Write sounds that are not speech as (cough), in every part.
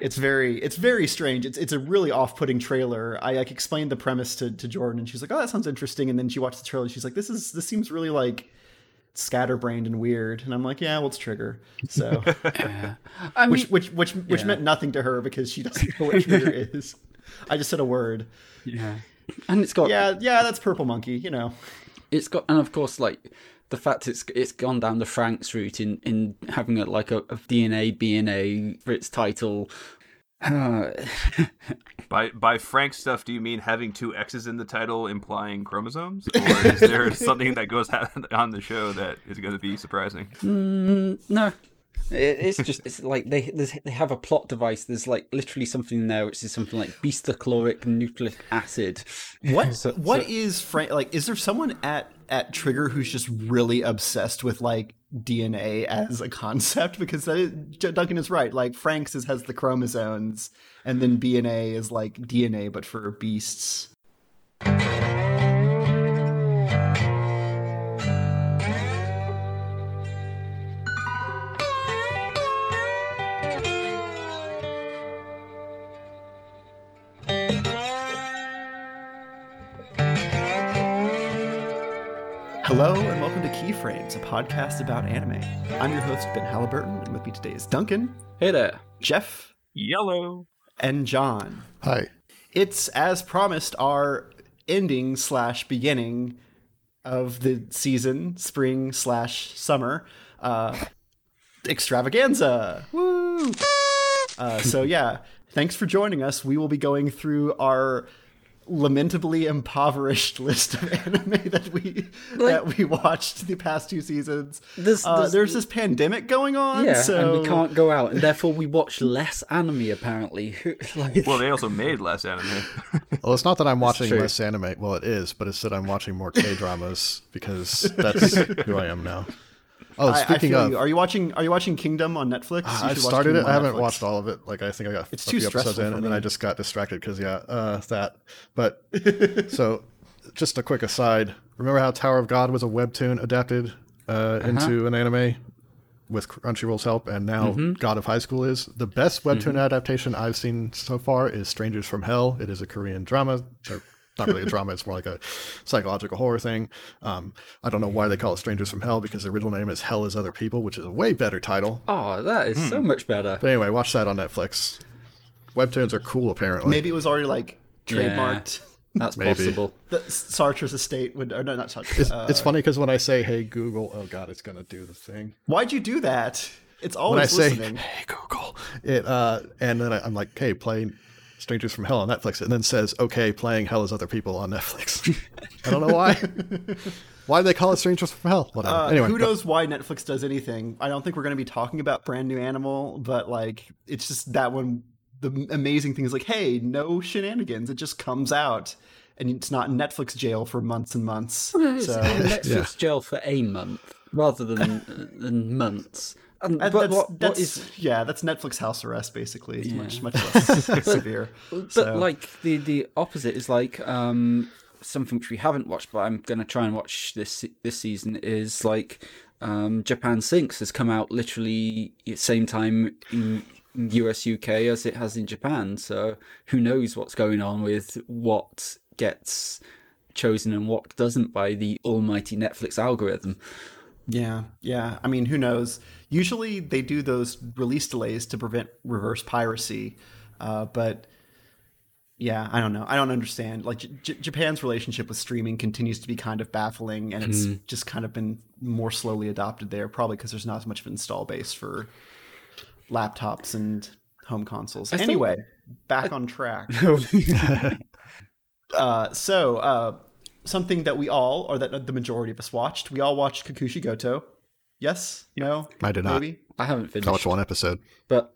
it's very it's very strange. It's it's a really off putting trailer. I like explained the premise to to Jordan, and she's like, "Oh, that sounds interesting." And then she watched the trailer. and She's like, "This is this seems really like." scatterbrained and weird and i'm like yeah well it's trigger so (laughs) Yeah. I mean, which which which which meant nothing to her because she doesn't know what trigger (laughs) is i just said a word yeah. And it's got yeah yeah that's purple monkey you know it's got and of course like the fact it's it's gone down the Franxx route in in having a like a, a DNA BNA for its title. Uh, (sighs) By by Franxx stuff, do you mean having two X's in the title implying chromosomes, or is there (laughs) something that goes on the show that is going to be surprising? no, it, it's just it's like they they have a plot device. There's like literally something in there which is something like bistachloric nucleic acid. (laughs) what So- what so- is Franxx like is there someone at at trigger who's just really obsessed with like dna as a concept because duncan is right like Franxx is, has the chromosomes and then bna is like dna but for beasts Hello and welcome to Keyframes, a podcast about anime. I'm your host, Ben Halliburton, and with me today is Duncan, Hey there. Jeff, Yellow. and John. Hi. It's, as promised, our ending slash beginning of the season, spring slash summer, uh, extravaganza. Woo! Uh, so, yeah, thanks for joining us. We will be going through our lamentably impoverished (laughs) list of anime that we that we watched the past two seasons. There's- uh, there's- there's this pandemic going on, Yeah, so and we can't go out, and therefore we watch less anime. Apparently, (laughs) like, Well, they also made less anime. (laughs) Well, it's not that I'm watching less anime. Well, it is, but it's that I'm watching more K dramas because that's who I am now. Oh, speaking of, you. Are you watching? Are you watching Kingdom on Netflix? You I started it. I haven't Netflix. watched all of it. Like I think I got It's a few episodes in, and then. I just got distracted because yeah, uh, that. But (laughs) so, just a quick aside. Remember how Tower of God was a webtoon adapted uh, Uh-huh. into an anime with Crunchyroll's help, and now Mm-hmm. God of High School is the best webtoon adaptation I've seen so far. Is Strangers from Hell. It is a Korean drama. Not really a drama. It's more like a psychological horror thing. Um, I don't know why they call it Strangers from Hell because the original name is Hell is Other People, which is a way better title. oh, that is Hmm. so much better. But anyway, watch that on Netflix. Webtoons are cool, apparently. Maybe it was already like trademarked. That's Maybe. possible. The Sartre's estate would, or no, not Sartre. It's, uh, it's funny because when I say "Hey Google," oh god, it's gonna do the thing. why'd you do that? It's When I always say listening. "Hey Google," it uh, and then I, I'm like, "Hey, play Strangers from Hell on Netflix," and then says, "Okay, playing Hell is Other People on Netflix." (laughs) I don't know why. (laughs) why do they call it Strangers from Hell? Whatever. Uh, anyway, who go- knows why Netflix does anything? I don't think we're going to be talking about Brand New Animal, but like, it's just that one. The amazing thing is like, hey, no shenanigans. It just comes out, and it's not in Netflix jail for months and months. It's So in (laughs) Netflix jail for a month rather than than months. And, but that's, what, what that's is yeah, that's Netflix house arrest basically. It's much much less (laughs) severe. but So- like the the opposite is like um something which we haven't watched, but I'm gonna try and watch this this season is like um Japan Sinks has come out literally same time in US UK as it has in Japan. So who knows what's going on with what gets chosen and what doesn't by the almighty Netflix algorithm. Yeah, yeah. I mean, who knows? Usually they do those release delays to prevent reverse piracy, uh, but yeah, I don't know. I don't understand. Like J- Japan's relationship with streaming continues to be kind of baffling, and it's just kind of been more slowly adopted there, probably because there's not as much of an install base for laptops and home consoles. thought- Anyway, back on track. (laughs) Uh, so, uh, something that we all, or that the majority of us watched, we all watched Kakushi Goto. Yes? No? I did not. Maybe? I haven't I finished, watched one episode. but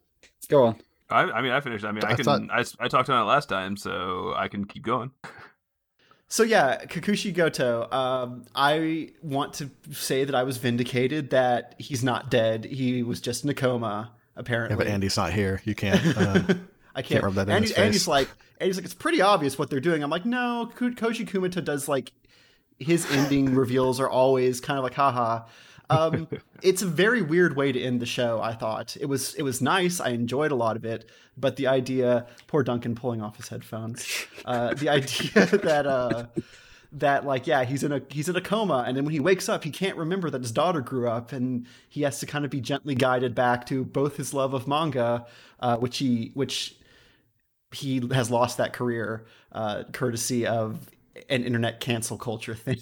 go on. I, I mean, I finished. I mean, I, I can. thought- I, I talked on it last time, so I can keep going. So yeah, Kakushi Goto. Um, I want to say that I was vindicated that he's not dead. He was just in a coma, apparently. Yeah, but Andy's not here. You can't. Uh, (laughs) I can't. rub that in Andy, his face. Andy's like, Andy's like, it's pretty obvious what they're doing. I'm like, no, Koji Kumeta does like his ending reveals are always kind of like, haha. Um, (laughs) it's a very weird way to end the show. I thought it was it was nice. I enjoyed a lot of it, but the idea, poor Duncan pulling off his headphones, uh, the idea (laughs) that uh, that like yeah he's in a he's in a coma and then when he wakes up he can't remember that his daughter grew up and he has to kind of be gently guided back to both his love of manga uh, which he which he has lost that career uh, courtesy of an internet cancel culture thing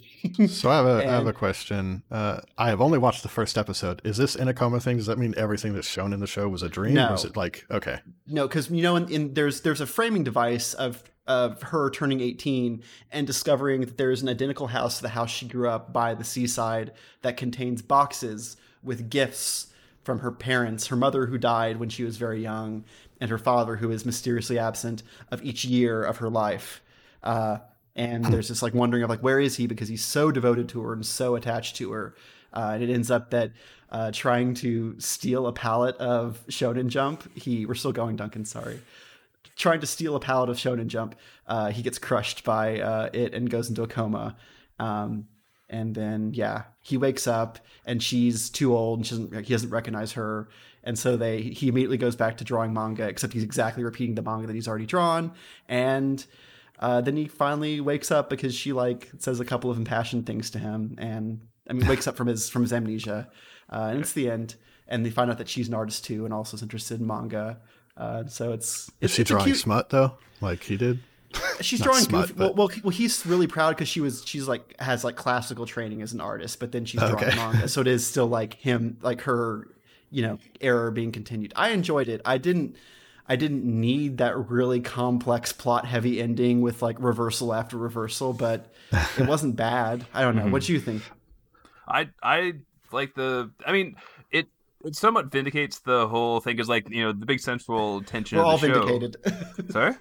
So I have a, I have a question. Uh, I have only watched the first episode. Is this in a coma thing? Does that mean everything that's shown in the show was a dream? No. Or is it like okay? No, because you know, in, in there's there's a framing device of of her turning 18 and discovering that there's an identical house to the house she grew up by the seaside that contains boxes with gifts from her parents, her mother who died when she was very young, and her father who is mysteriously absent of each year of her life. Uh, and there's this like wondering of like where is he because he's so devoted to her and so attached to her. Uh, and it ends up that uh, trying to steal a pallet of Shonen Jump, he we're still going, Duncan. Sorry, trying to steal a pallet of Shonen Jump, uh, he gets crushed by uh, it and goes into a coma. Um, and then yeah, he wakes up and she's too old and she doesn't he doesn't recognize her. And so they he immediately goes back to drawing manga, except he's exactly repeating the manga that he's already drawn. And uh, then he finally wakes up because she like says a couple of impassioned things to him, and I mean wakes up from his from his amnesia, uh, and it's the end. And they find out that she's an artist too, and also is interested in manga. Uh, so it's Is she it's drawing cute- smut though, like he did? (laughs) She's drawing smut, but- Well, well, well, he's really proud because she was she's like has like classical training as an artist, but then she's drawing Okay. manga, so it is still like him, like her, you know, error being continued. I enjoyed it. I didn't. I didn't need that really complex plot heavy ending with like reversal after reversal, but it (laughs) wasn't bad. I don't know. What hmm. do you think? I I like the. I mean, it it somewhat vindicates the whole thing is like you know the big central tension. We're of all the show- vindicated. (laughs) Sorry.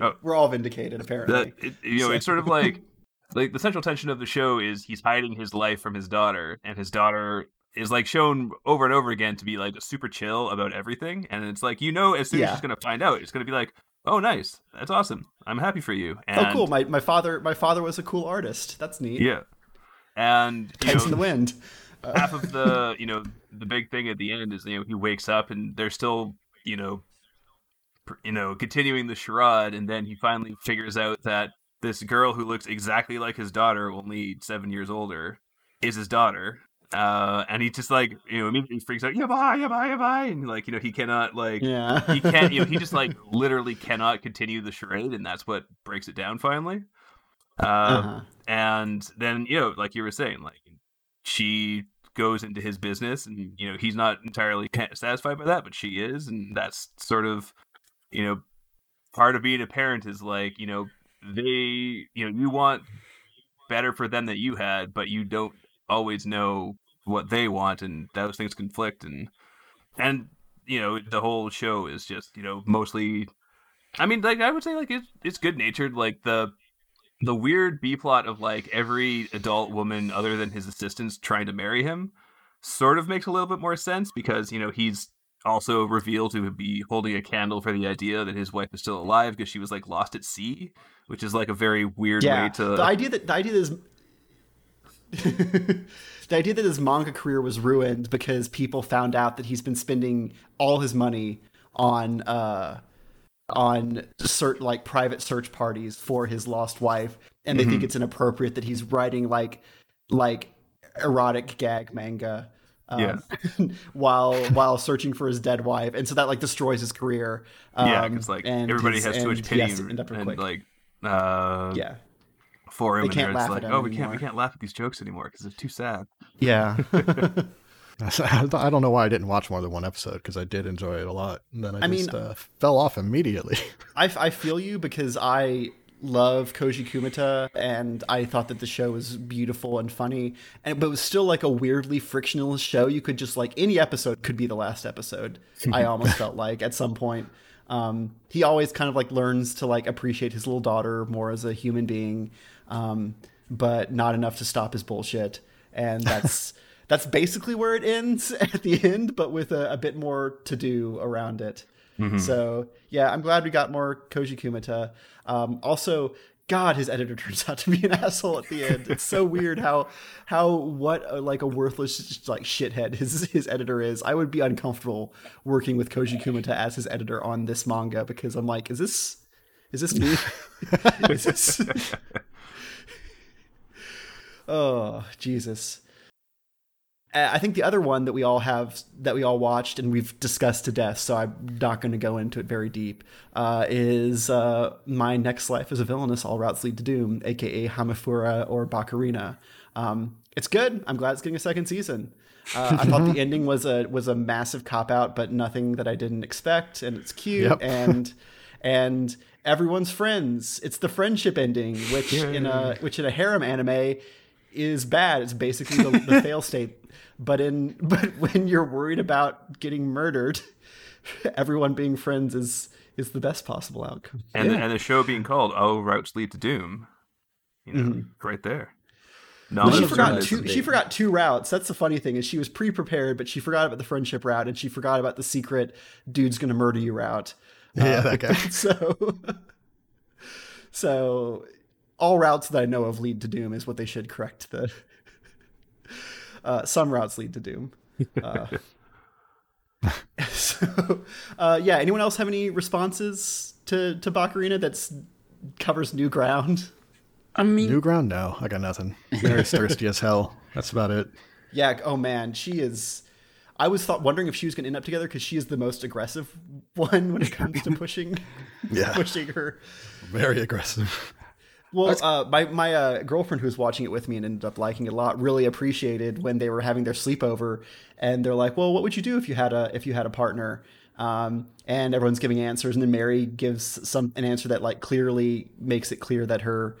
Oh. We're all vindicated, apparently. that it, you know it's sort of (laughs) like like the central tension of the show is he's hiding his life from his daughter and his daughter is like shown over and over again to be like super chill about everything and it's like you know as soon as she's gonna find out it's gonna be like oh nice that's awesome i'm happy for you and oh, cool. My my father my father was a cool artist. That's neat. yeah and you Kites in the wind. half of the (laughs) you know the big thing at the end is you know he wakes up and they're still you know pr- you know continuing the charade and then he finally figures out that this girl who looks exactly like his daughter only seven years older is his daughter uh and he just like you know immediately freaks out yeah bye yeah bye yeah bye and like you know he cannot like Yeah. he can't you know he just like (laughs) literally cannot continue the charade and that's what breaks it down finally uh, Uh-huh. and then you know like you were saying like she goes into his business and you know he's not entirely satisfied by that but she is and that's sort of you know part of being a parent is like you know they you know you want better for them that you had but you don't always know what they want and those things conflict and and you know the whole show is just you know mostly i mean like i would say like it's, it's good natured like the the weird b plot of like every adult woman other than his assistants trying to marry him sort of makes a little bit more sense because you know he's also revealed to be holding a candle for the idea that his wife is still alive because she was like lost at sea which is like a very weird yeah. way to The idea that the idea that his (laughs) the idea that his manga career was ruined because people found out that he's been spending all his money on uh on cert like private search parties for his lost wife and they Mm-hmm. think it's inappropriate that he's writing like like erotic gag manga um, Yeah. (laughs) while while searching for his dead wife and so that like destroys his career um, yeah because like and everybody his- has too much pity to and, end up real and, like uh yeah for him They and can't they're laugh like at him oh we can't we can't laugh at these jokes anymore because they're too sad. Yeah. (laughs) (laughs) I don't know why I didn't watch more than one episode because I did enjoy it a lot, and then I, I mean- just uh, fell off immediately. (laughs) I, I feel you because I love Koji Kumeta and I thought that the show was beautiful and funny and but it was still like a weirdly frictionless show. You could just like any episode could be the last episode I almost felt like at some point. Um, he always kind of like learns to like appreciate his little daughter more as a human being um, but not enough to stop his bullshit and that's (laughs) that's basically where it ends (laughs) at the end but with a, a bit more to do around it so yeah, I'm glad we got more Koji Kumeta. Um, also, God, his editor (laughs) turns out to be an asshole at the end. It's so weird how how what a, like a worthless like shithead his his editor is. I would be uncomfortable working with Koji Kumeta as his editor on this manga because I'm like, is this is this me? is this? Oh Jesus. Uh, I think the other one that we all have that we all watched and we've discussed to death, so I'm not going to go into it very deep, uh, is uh, My Next Life as a Villainess All Routes Lead to Doom, aka Hamefura or Bakarina. Um, it's good. I'm glad it's getting a second season. Uh, I thought the (laughs) ending was a was a massive cop out, but nothing that I didn't expect, and it's cute Yep. and and everyone's friends. It's the friendship ending, which in a which in a harem anime is bad. It's basically the, the (laughs) fail state. But in but when you're worried about getting murdered, (laughs) everyone being friends is is the best possible outcome. and and the show being called "Oh Routes Lead to Doom," you know, mm-hmm. right there. No, she forgot two. is She forgot two routes. That's the funny thing is she was pre-prepared, but she forgot about the friendship route, and she forgot about the secret "dude's gonna murder you" route. Yeah, um, that guy. (laughs) so, so all routes that I know of lead to doom is what they should correct. The (laughs) uh, some routes lead to doom. Uh, (laughs) (laughs) so, uh, yeah. Anyone else have any responses to to Bakarina that's covers new ground? I mean, New ground? No, I got nothing. Mary's thirsty as hell. That's about it. Yeah. Oh man, she is. I was thought wondering if she was going to end up together because she is the most aggressive one when it comes to pushing, Yeah. pushing her. Very aggressive. Well, uh, my my uh, girlfriend who was watching it with me and ended up liking it a lot really appreciated when they were having their sleepover, and they're like, "Well, what would you do if you had a if you had a partner?" Um, and everyone's giving answers, and then Mary gives some an answer that like clearly makes it clear that her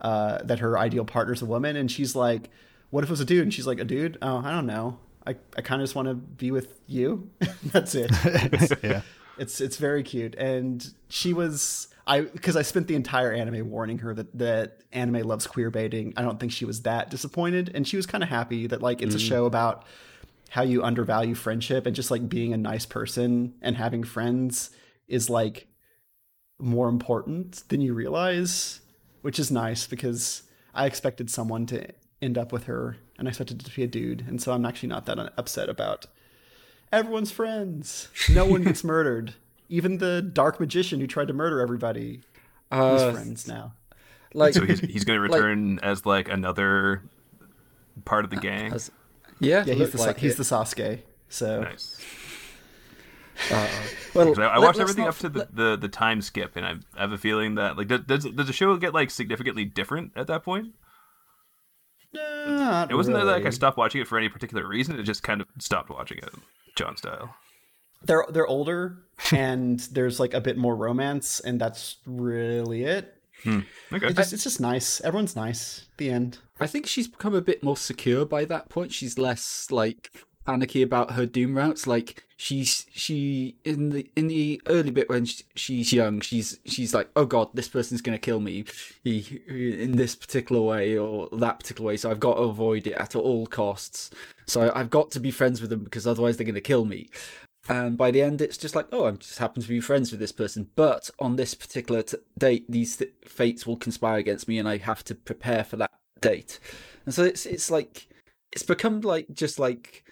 uh, that her ideal partner is a woman, and she's like, "What if it was a dude?" And she's like, "A dude? Oh, I don't know. I I kind of just want to be with you. (laughs) That's it." (laughs) yeah. It's it's very cute, and she was I because I spent the entire anime warning her that that anime loves queer baiting. I don't think she was that disappointed, and she was kind of happy that like it's a mm. show about how you undervalue friendship and just like being a nice person and having friends is like more important than you realize, which is nice because I expected someone to end up with her and I expected it to be a dude, and so I'm actually not that upset about everyone's friends. No one gets (laughs) murdered. Even the dark magician who tried to murder everybody is uh, friends now. like, So he's he's going (laughs) to return as like another part of the gang. as- yeah, Yeah, he's the Sa- like he's it. the Sasuke. So Nice. well, 'Cause I, I watched let's everything not- up to the, the, the time skip, and I, I have a feeling that like does, does does the show get like significantly different at that point? not It wasn't that like I stopped watching it for any particular reason. It just kind of stopped watching it, John style. They're they're older and there's like a bit more romance and that's really it. Hmm. Okay. It's just, it's just nice. Everyone's nice. The end. I think she's become a bit more secure by that point. She's less like panicky about her doom routes. Like she's she in the in the early bit when she, she's young, she's she's like, oh god, this person's gonna kill me he, in this particular way or that particular way. So I've got to avoid it at all costs. So I've got to be friends with them because otherwise they're gonna kill me. And by the end, it's just like, oh, I'm just happen to be friends with this person. But on this particular t- date, these th- fates will conspire against me, and I have to prepare for that date. And so it's it's like it's become like just like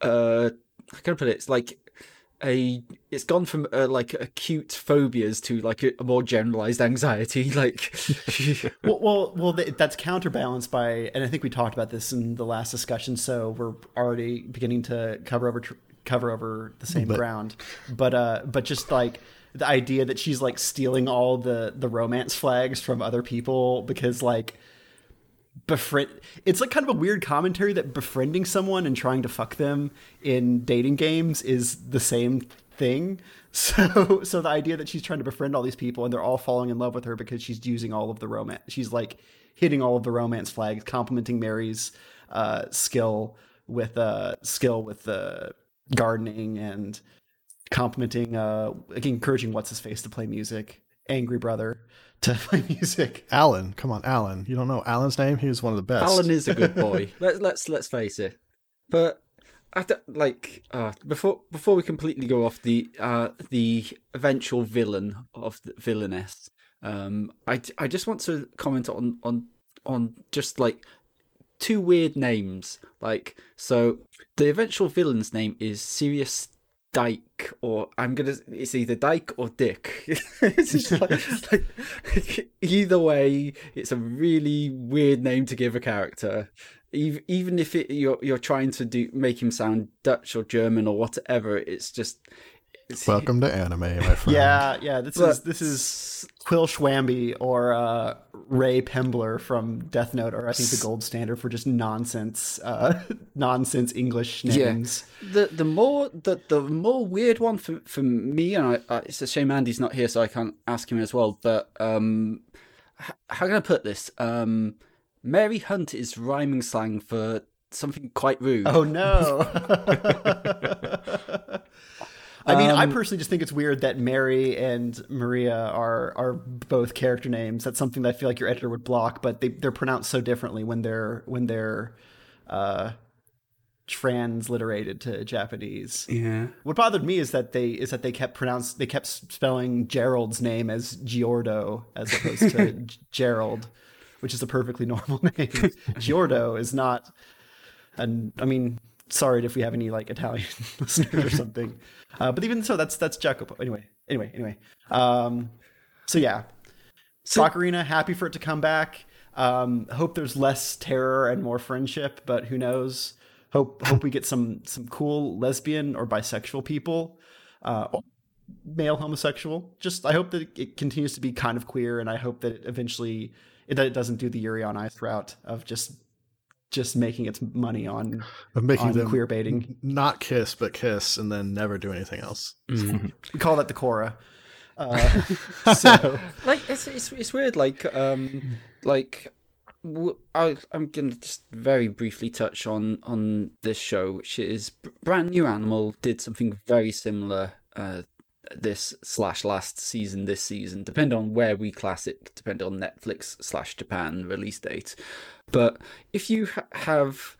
uh, how can I put it? It's like a it's gone from uh, like acute phobias to like a, more generalized anxiety. (laughs) Like (laughs) well, well, well, th- that's counterbalanced by, and I think we talked about this in the last discussion. So we're already beginning to cover over cover over the same ground, but uh, but just like the idea that she's like stealing all the the romance flags from other people because like befriend it's like kind of a weird commentary that befriending someone and trying to fuck them in dating games is the same thing. (laughs) So so the idea that she's trying to befriend all these people and they're all falling in love with her because she's using all of the romance she's like hitting all of the romance flags complimenting mary's uh skill with uh skill with the gardening and complimenting uh like encouraging what's his face to play music angry brother to (laughs) play music Alan, come on, Alan. You don't know Alan's name? He was one of the best. Alan is a good boy. (laughs) Let, let's let's face it. But I don't, like uh, before before we completely go off the uh, the eventual villain of the villainess. Um, I I just want to comment on on on just like two weird names. Like so, the eventual villain's name is Sirius Dyke, or I'm gonna. It's either Dyke or Dick. (laughs) it's like, like, (laughs) either way, it's a really weird name to give a character. Even even if it, you're you're trying to do make him sound Dutch or German or whatever, it's just. It's, Welcome to anime, my friend. Yeah, yeah. This But- is this is Quillsh Wammy or uh, Raye Penber from Death Note, or I think the gold standard for just nonsense, uh, (laughs) nonsense English Yeah. names. the the more the the more weird one for for me, and I, I, it's a shame Andy's not here, so I can't ask him as well. But um, h- how can I put this? Um, Mary Hunt is rhyming slang for something quite rude. Oh no. (laughs) (laughs) I mean, I Um, personally just think it's weird that Mary and Maria are are both character names. That's something that I feel like your editor would block, but they they're pronounced so differently when they're when they're uh, transliterated to Japanese. Yeah. What bothered me is that they is that they kept pronounce they kept spelling Gerald's name as Geordo as opposed to (laughs) G- Gerald, which is a perfectly (laughs) normal name. Geordo is not, and I mean, sorry if we have any like Italian (laughs) listeners or something, (laughs) uh, but even so, that's that's Jacopo. Anyway, anyway, anyway. Um, so yeah, So- Bakarina, happy for it to come back. Um, hope there's less terror and more friendship, but who knows? Hope hope we get some some cool lesbian or bisexual people, uh, or male homosexual. Just I hope that it continues to be kind of queer, and I hope that it eventually that it doesn't do the Yuri on Ice route of just just making its money on Of making on them queer baiting. not kiss, but kiss, and then never do anything else. Mm. (laughs) We call that the Cora. (laughs) Uh, (laughs) so like it's, it's it's weird like um like w- I, i'm gonna just very briefly touch on on this show which is brand new animal did something very similar uh this slash last season this season depend on where we class it depend on netflix slash japan release date. But if you ha- have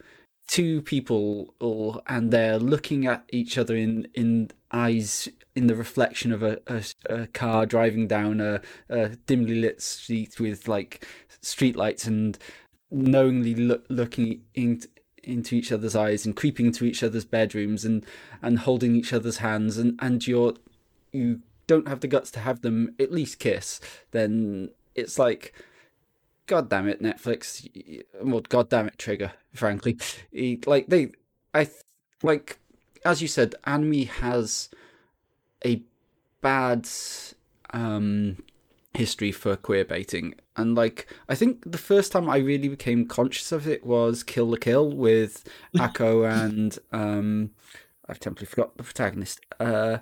two people or and they're looking at each other in in eyes in the reflection of a, a, a car driving down a, a dimly lit street with like streetlights and knowingly look, looking in, into each other's eyes and creeping into each other's bedrooms and and holding each other's hands and and you're you don't have the guts to have them at least kiss then it's like god damn it netflix well god damn it trigger frankly. Like they i th- like as you said anime has a bad um history for queer baiting. And like i think the first time i really became conscious of it was Kill la Kill with (laughs) Akko and um i've temporarily forgot the protagonist uh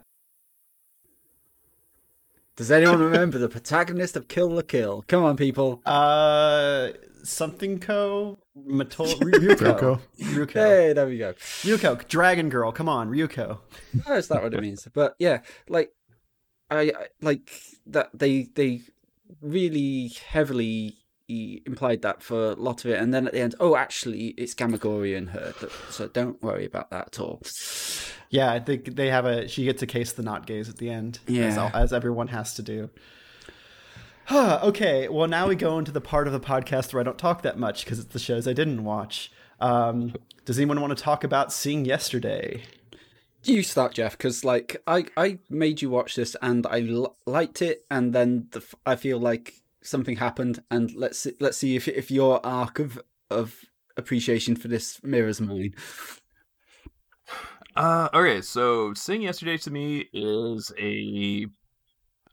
does anyone remember the protagonist of Kill la Kill? Come on, people. uh, something co Matoi Ryuko (laughs) Ryuko. Ryuko Hey, there we go. Ryuko Dragon Girl. Come on, Ryuko. Oh, is that what it means? But yeah, like I, I like that they they really heavily e- implied that for a lot of it, and then at the end, oh, actually, it's Gamagori and her, so don't worry about that at all. Yeah, I think they have a. She gets a case of the not gays at the end. as, Yeah. all- as everyone has to do. (sighs) okay, well now we go into the part of the podcast where I don't talk that much because it's the shows I didn't watch. Um, does anyone want to talk about Sing Yesterday? You start, Jeff, because like I I made you watch this and I l- liked it, and then the, f- I feel like something happened, and let's see, let's see if if your arc of of appreciation for this mirrors mine. Uh, okay, so Sing Yesterday to me is a.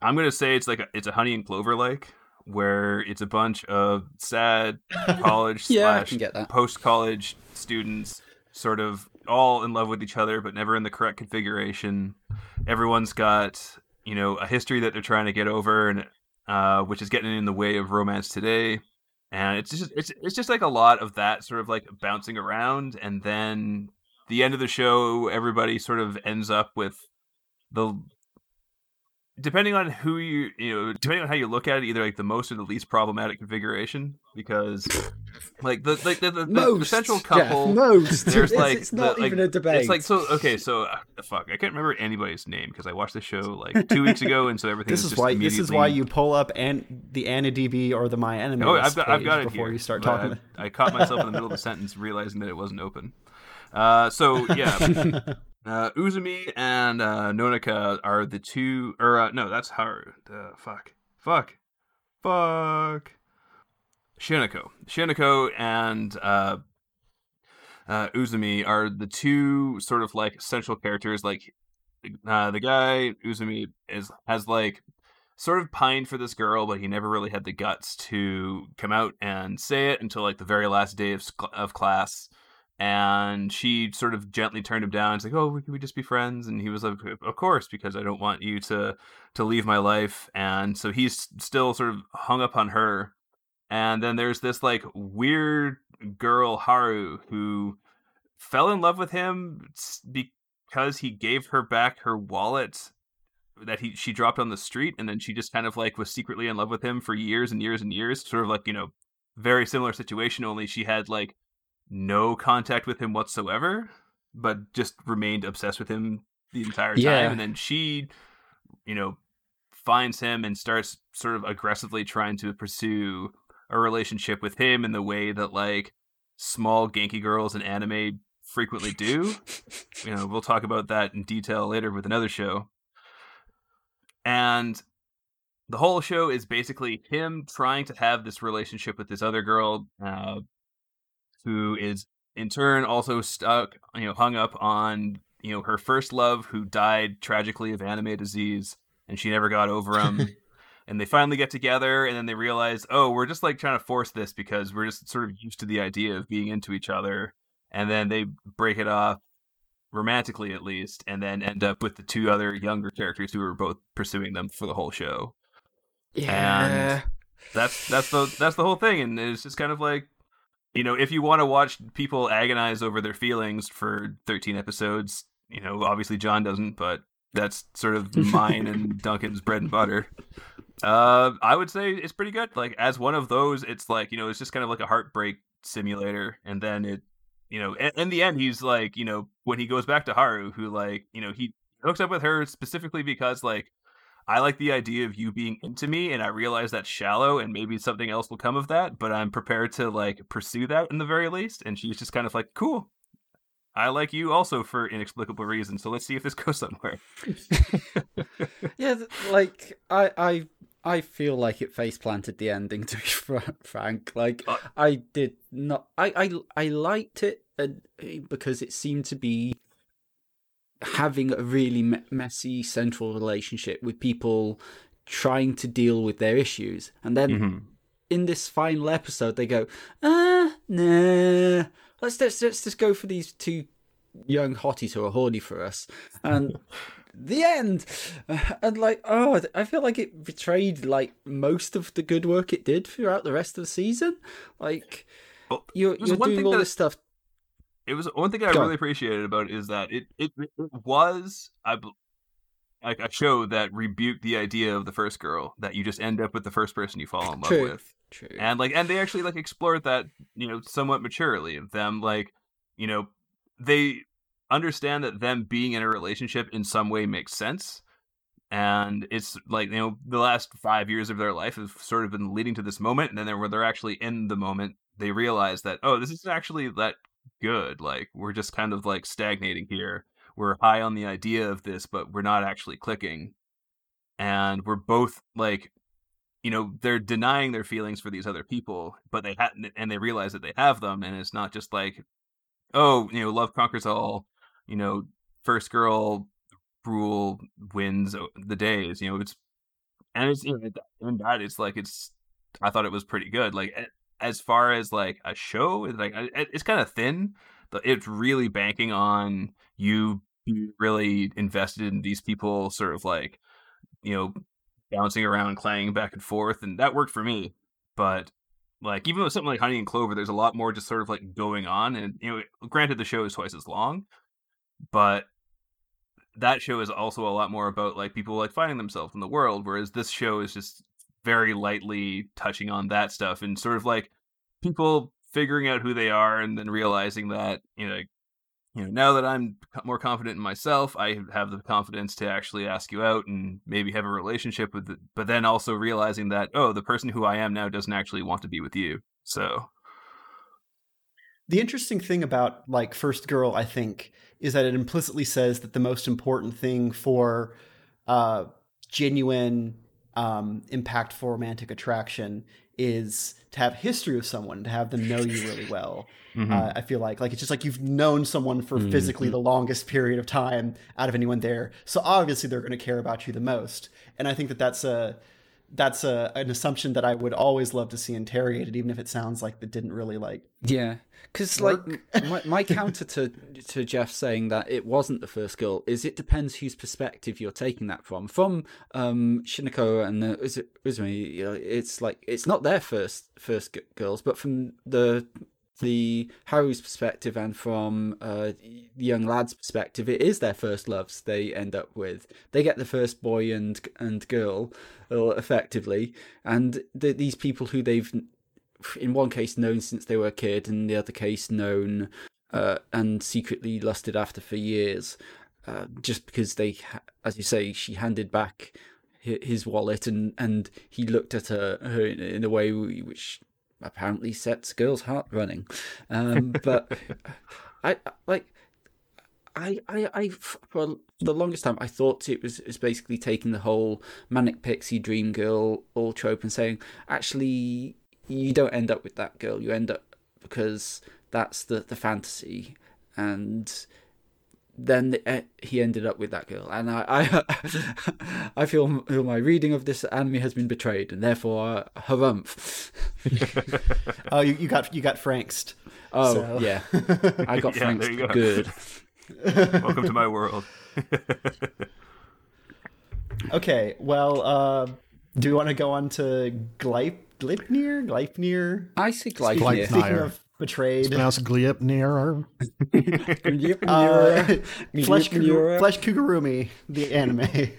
I'm gonna say it's like a, it's a Honey and Clover like, where it's a bunch of sad (laughs) college Yeah, slash can get that. post college students, sort of all in love with each other, but never in the correct configuration. Everyone's got you know a history that they're trying to get over, and uh, which is getting in the way of romance today. And it's just it's it's just like a lot of that sort of like bouncing around, and then the end of the show, everybody sort of ends up with the depending on who you you know depending on how you look at it either like the most or the least problematic configuration because (laughs) like the like the, the, the, the Most, central Jeff, couple most. there's It's- like it's not the, like, even a debate. it's like so okay so uh, fuck i can't remember anybody's name because i watched the show like two weeks ago and so (laughs) everything This is why this is why you pull up and the AniDB or the My Anime Oh, I've got, I've got it before here, you start but talking. I, I caught myself in the middle of a (laughs) sentence, realizing that it wasn't open. Uh, so yeah, uh, Uozumi and uh, Nonaka are the two, or uh, no, that's Haru. Uh, fuck, fuck, fuck. Shinako, Shinako, and uh, uh, Uozumi are the two sort of like central characters. Like uh, the guy Uozumi is has like sort of pined for this girl, but he never really had the guts to come out and say it until like the very last day of of class. And she sort of gently turned him down. It's like, "Oh, can we just be friends?" And he was like, "Of course, because I don't want you to to leave my life." And so he's still sort of hung up on her. And then there's this like weird girl Haru who fell in love with him because he gave her back her wallet that he she dropped on the street and then she just kind of like was secretly in love with him for years and years and years sort of like you know very similar situation only she had like no contact with him whatsoever but just remained obsessed with him the entire time. Yeah. and then she you know finds him and starts sort of aggressively trying to pursue a relationship with him in the way that like small Genki girls in anime frequently do. (laughs) You know we'll talk about that in detail later with another show. And the whole show is basically him trying to have this relationship with this other girl uh, who is in turn also stuck you know hung up on you know her first love who died tragically of anime disease and she never got over him. (laughs) And they finally get together and then they realize oh we're just like trying to force this because we're just sort of used to the idea of being into each other. And then they break it off romantically at least and then end up with the two other younger characters who are both pursuing them for the whole show. Yeah. that's that's the that's the whole thing and it's just kind of like you know if you want to watch people agonize over their feelings for 13 episodes you know obviously john doesn't but that's sort of mine and (laughs) duncan's bread and butter. Uh i would say it's pretty good. Like as one of those it's like you know it's just kind of like a heartbreak simulator and then it you know in, in the end he's like you know when he goes back to haru who like you know he hooks up with her specifically because like I like the idea of you being into me, and I realize that's shallow, and maybe something else will come of that. But I'm prepared to like pursue that in the very least. And she's just kind of like, "Cool, I like you also for inexplicable reasons. So let's see if this (laughs) goes somewhere." (laughs) yeah, like I, I, I feel like it face planted the ending. (laughs) To be frank, like Uh, I did not. I, I, I liked it uh, because it seemed to be having a really me- messy central relationship with people trying to deal with their issues, and then Mm-hmm. in this final episode they go, ah, nah, let's let's, let's just go for these two young hotties who are horny for us, and (laughs) the end. And like, oh, I feel like it betrayed like most of the good work it did throughout the rest of the season. Like, you're there's you're doing all that- this stuff. It was one thing I Go on. really appreciated about it is that it it, it was I like a show that rebuked the idea of the first girl that you just end up with the first person you fall in love True. with. True. and like and they actually like explored that you know somewhat maturely of them like you know they understand that them being in a relationship in some way makes sense and it's like you know the last five years of their life have sort of been leading to this moment and then they're, when they're actually in the moment they realize that oh this isn't actually that good like we're just kind of like stagnating here. We're high on the idea of this but we're not actually clicking. And we're both like you know they're denying their feelings for these other people but they hadn't and they realize that they have them and it's not just like oh you know love conquers all. You know first girl rule wins the days you know it's and it's in that it's like it's i thought it was pretty good like a- as far as like a show it's like it's kind of thin it's really banking on you really invested in these people sort of like you know bouncing around, clanging back and forth, and that worked for me. But like even with something like Honey and Clover, there's a lot more just sort of like going on, and you know, granted the show is twice as long, but that show is also a lot more about like people like finding themselves in the world, whereas this show is just very lightly touching on that stuff and sort of like people figuring out who they are and then realizing that you know you know now that i'm more confident in myself i have the confidence to actually ask you out and maybe have a relationship with it but then also realizing that oh the person who i am now doesn't actually want to be with you so. The interesting thing about like first girl i think is that it implicitly says that the most important thing for uh, genuine um, impactful romantic attraction is to have history with someone, to have them know you really well. Mm-hmm. Uh, I feel like like it's just like you've known someone for mm-hmm. physically the longest period of time out of anyone there, so obviously they're going to care about you the most. And I think that that's a that's a, an assumption that I would always love to see interrogated, even if it sounds like it didn't really like. Yeah, because like my, my counter to to Jeff saying that it wasn't the first girl is it depends whose perspective you're taking that from. From um, Shinako and the, is it Uozumi, you know, it's like it's not their first first girls, but from the the Haru's perspective and from uh, the young lad's perspective, it is their first loves they end up with. They get the first boy and and girl, effectively, and the, these people who they've, in one case, known since they were a kid, and the other case known uh, and secretly lusted after for years, uh, just because they, as you say, she handed back his wallet and and he looked at her, her in a way which apparently sets girls' heart running. Um, but (laughs) I like. I, I, I, for the longest time, I thought it was, was basically taking the whole manic pixie dream girl all trope and saying, actually, you don't end up with that girl. You end up because that's the, the fantasy. And then uh, he ended up with that girl, and I, I, (laughs) I feel, feel my reading of this anime has been betrayed, and therefore, uh, harumph. (laughs) oh, you, you got you got Frankst. Oh so. yeah, I got (laughs) yeah, Frankst go. good. Welcome to my world. okay, well, uh, do we want to go on to Gleip, Gleipnir? Gleipnir? I say Gleipnir. Speaking of betrayed. It's pronounced Gleipnir. (laughs) uh, (laughs) Flesh, Kugur- Flesh Kigurumi, the anime. (laughs)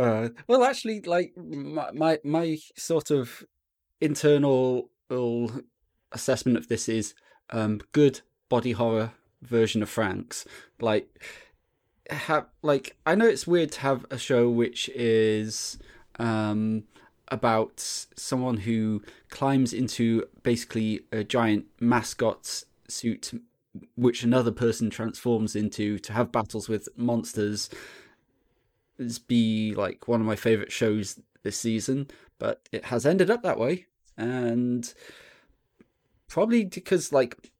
Uh, well, actually, like my, my, my sort of internal assessment of this is um, good body horror version of Franxx. Like, have like I know it's weird to have a show which is um, about someone who climbs into basically a giant mascot suit, which another person transforms into to have battles with monsters. It's be like one of my favorite shows this season, but it has ended up that way, and probably because like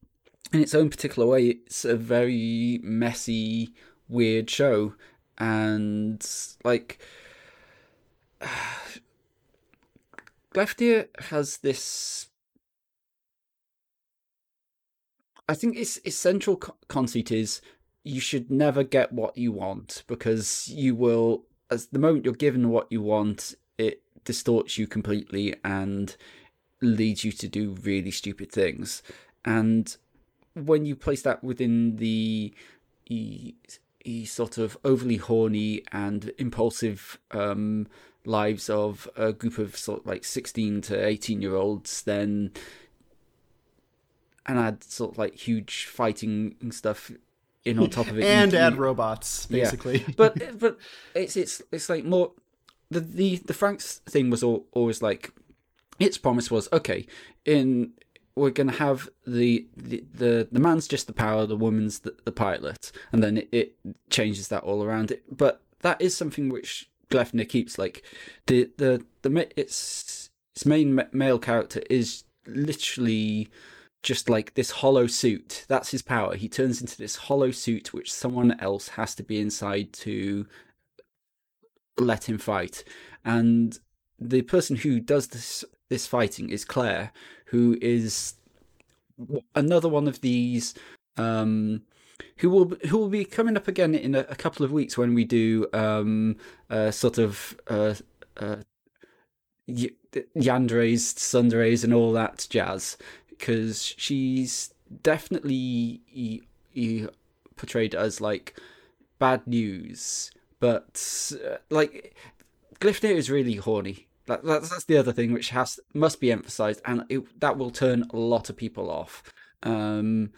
in its own particular way, it's a very messy, weird show, and like Gleipnir has this. I think its essential conceit is you should never get what you want because you will, as the moment you're given what you want, it distorts you completely and leads you to do really stupid things. And when you place that within the e, e sort of overly horny and impulsive um, lives of a group of sort of like 16 to 18 year olds then and add sort of like huge fighting and stuff in on top of it. (laughs) And add robots basically. Yeah. (laughs) but but it's it's it's like more the the the Franxx thing was all, always like its promise was okay in we're going to have the, the, the the man's just the power the woman's the, the pilot and then it, it changes that all around it. But that is something which Gleipnir keeps like the the the its its main male character is literally just like this hollow suit. That's his power. He turns into this hollow suit which someone else has to be inside to let him fight. And the person who does this this fighting is Claire, who is another one of these um who will who will be coming up again in a, a couple of weeks when we do um, uh, sort of uh, uh, Yandere's, Tsundere's, and all that jazz, because she's definitely portrayed as like bad news, but uh, like Gleipnir is really horny. That, that's that's the other thing which has must be emphasized, and it, that will turn a lot of people off. Um,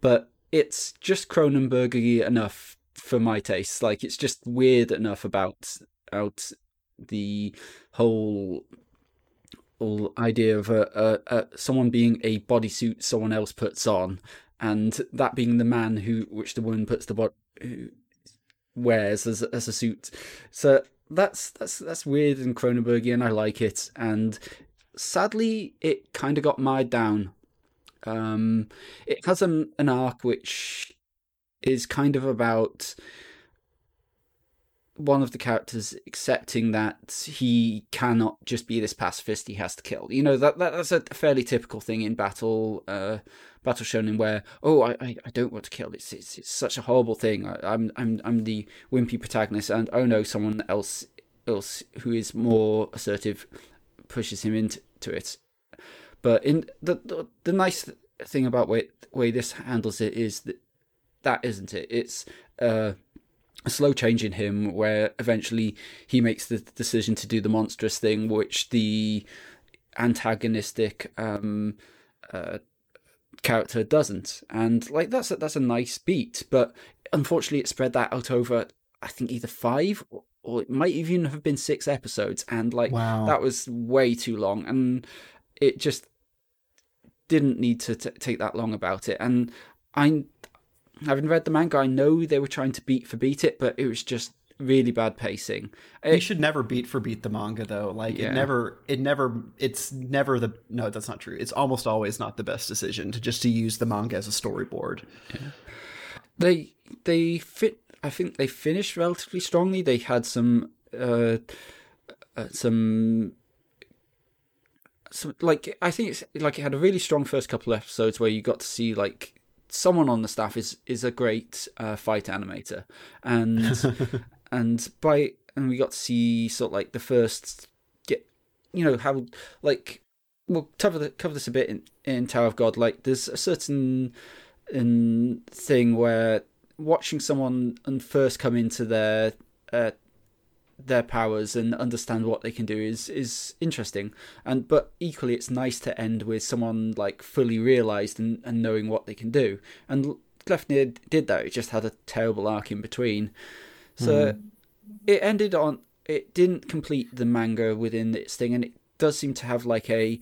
but it's just Cronenberg enough for my taste. Like it's just weird enough about out the whole whole idea of a, a, a someone being a bodysuit someone else puts on, and that being the man who which the woman puts the body wears as as a suit. So that's that's that's weird and Cronenbergian. I like it, and sadly, it kind of got mired down. Um, it has an an arc which is kind of about one of the characters accepting that he cannot just be this pacifist he has to kill. You know that, that that's a fairly typical thing in battle uh battle shonen where oh I, I, I don't want to kill. It's, it's it's such a horrible thing. I, I'm I'm I'm the wimpy protagonist and oh no someone else else who is more assertive pushes him into it but in the the, the nice thing about way way this handles it is that that isn't it. It's uh a slow change in him where eventually he makes the decision to do the monstrous thing which the antagonistic um, uh, character doesn't. And like that's a, that's a nice beat but unfortunately it spread that out over i think either five or, or it might even have been six episodes. And like Wow. that was way too long. And it just didn't need to t- take that long about it and i having read the manga, I know they were trying to beat for beat it, but it was just really bad pacing. You It, should never beat for beat the manga though. Like Yeah. it never it never it's never the no, that's not true. It's almost always not the best decision to just to use the manga as a storyboard. they they fit. I think they finished relatively strongly. They had some uh, uh, some. Some, like I think it's like it had a really strong first couple of episodes where you got to see like someone on the staff is is a great uh, fight animator and (laughs) and by and we got to see sort of like the first get you know how like we'll cover the, cover this a bit in, in Tower of God. Like there's a certain um, thing where watching someone and first come into their uh, their powers and understand what they can do is is interesting. And but equally it's nice to end with someone like fully realized and, and knowing what they can do. And Gleipnir did that. It just had a terrible arc in between. So hmm. it ended on it didn't complete the manga within its thing. And it does seem to have like a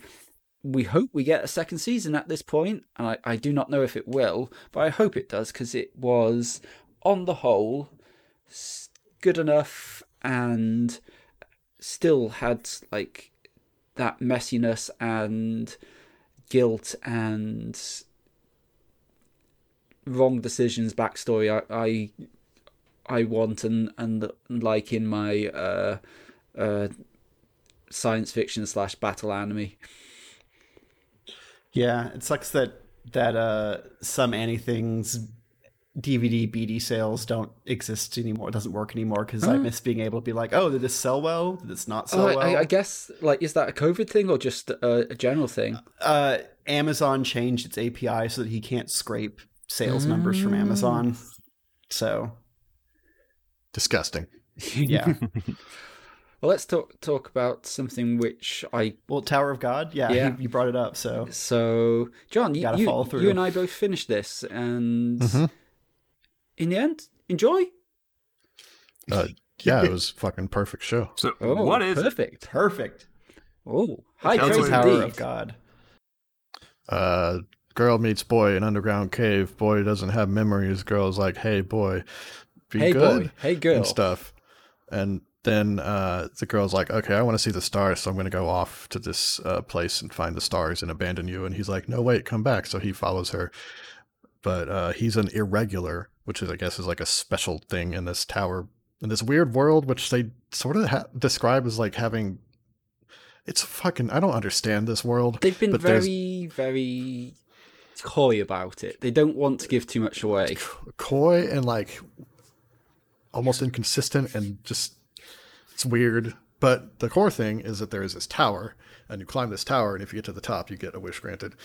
we hope we get a second season at this point. And i, I do not know if it will but i hope it does because it was on the whole good enough and still had like that messiness and guilt and wrong decisions backstory i i, I want and, and like in my uh uh science fiction slash battle anime. Yeah, it sucks that that uh some anything's DVD BD sales don't exist anymore. It doesn't work anymore because I miss being able to be like, oh, did this sell well? Did this not sell Oh, I, well? I, I guess like is that a COVID thing or just a, a general thing? uh, Amazon changed its API so that he can't scrape sales numbers from Amazon. So Disgusting. yeah, (laughs) (laughs) Well, let's talk talk about something which I well, Tower of God, yeah, Yeah. You, you brought it up. So so John, you Gotta you, follow through. you and I both finished this, and Mhm. In the end, enjoy. Uh, yeah, it was fucking perfect show. So Oh, what is it? perfect? perfect. Oh, high praise what Tower indeed. of God. Uh, girl meets boy in underground cave. Boy doesn't have memories. Girl's like, hey boy, be Hey good boy, hey girl. and stuff. And then uh, the girl's like, okay, I want to see the stars, so I'm going to go off to this uh, place and find the stars and abandon you. And he's like, no, wait, come back. So he follows her. But uh, he's an irregular, which is, I guess, is like a special thing in this tower, in this weird world, which they sort of ha- describe as like having. It's fucking. I don't understand this world. They've been there's- very, very coy about it. They don't want to give too much away. coy and like almost inconsistent and just it's weird. But the core thing is that there is this tower, and you climb this tower, and if you get to the top, you get a wish granted.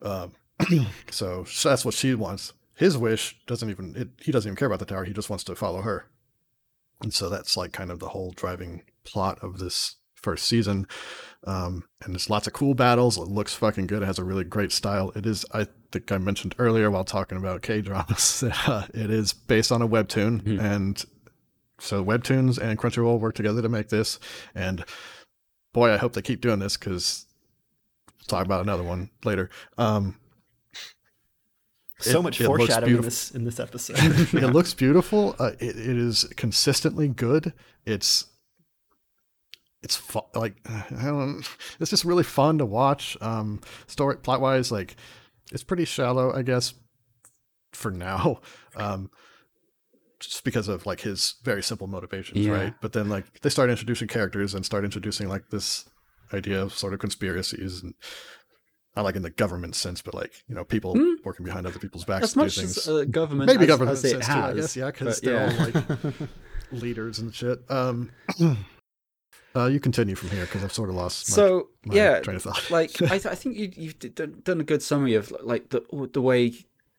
Um, (clears throat) so, so that's what she wants. His wish doesn't even it, he doesn't even care about the tower. He just wants to follow her, and so that's like kind of the whole driving plot of this first season. Um, and there's lots of cool battles. It looks fucking good. It has a really great style. It is, I think I mentioned earlier while talking about K dramas, (laughs) it is based on a webtoon. Mhm. And so webtoons and Crunchyroll work together to make this. And boy, I hope they keep doing this because we'll talk about another one later. Um, So It- much it foreshadowing in this in this episode. (laughs) it looks beautiful. Uh, it, it is consistently good. It's it's fu- like (sighs) I don't. It's just really fun to watch. Um, story plot wise, like it's pretty shallow, I guess, for now. (laughs) Um, just because of like his very simple motivations, Yeah. right? But then like they start introducing characters and start introducing like this idea of sort of conspiracies and not like in the government sense, but like you know people working behind other people's backs as to do much things as uh, government, maybe as, government as it sense too, I has, guess, yeah, because they're yeah. all like (laughs) leaders and shit. Um, (clears throat) uh, you continue from here because I've sort of lost my, so my yeah, train of thought. like (laughs) I, th- I think you, you've d- done, done a good summary of like the the way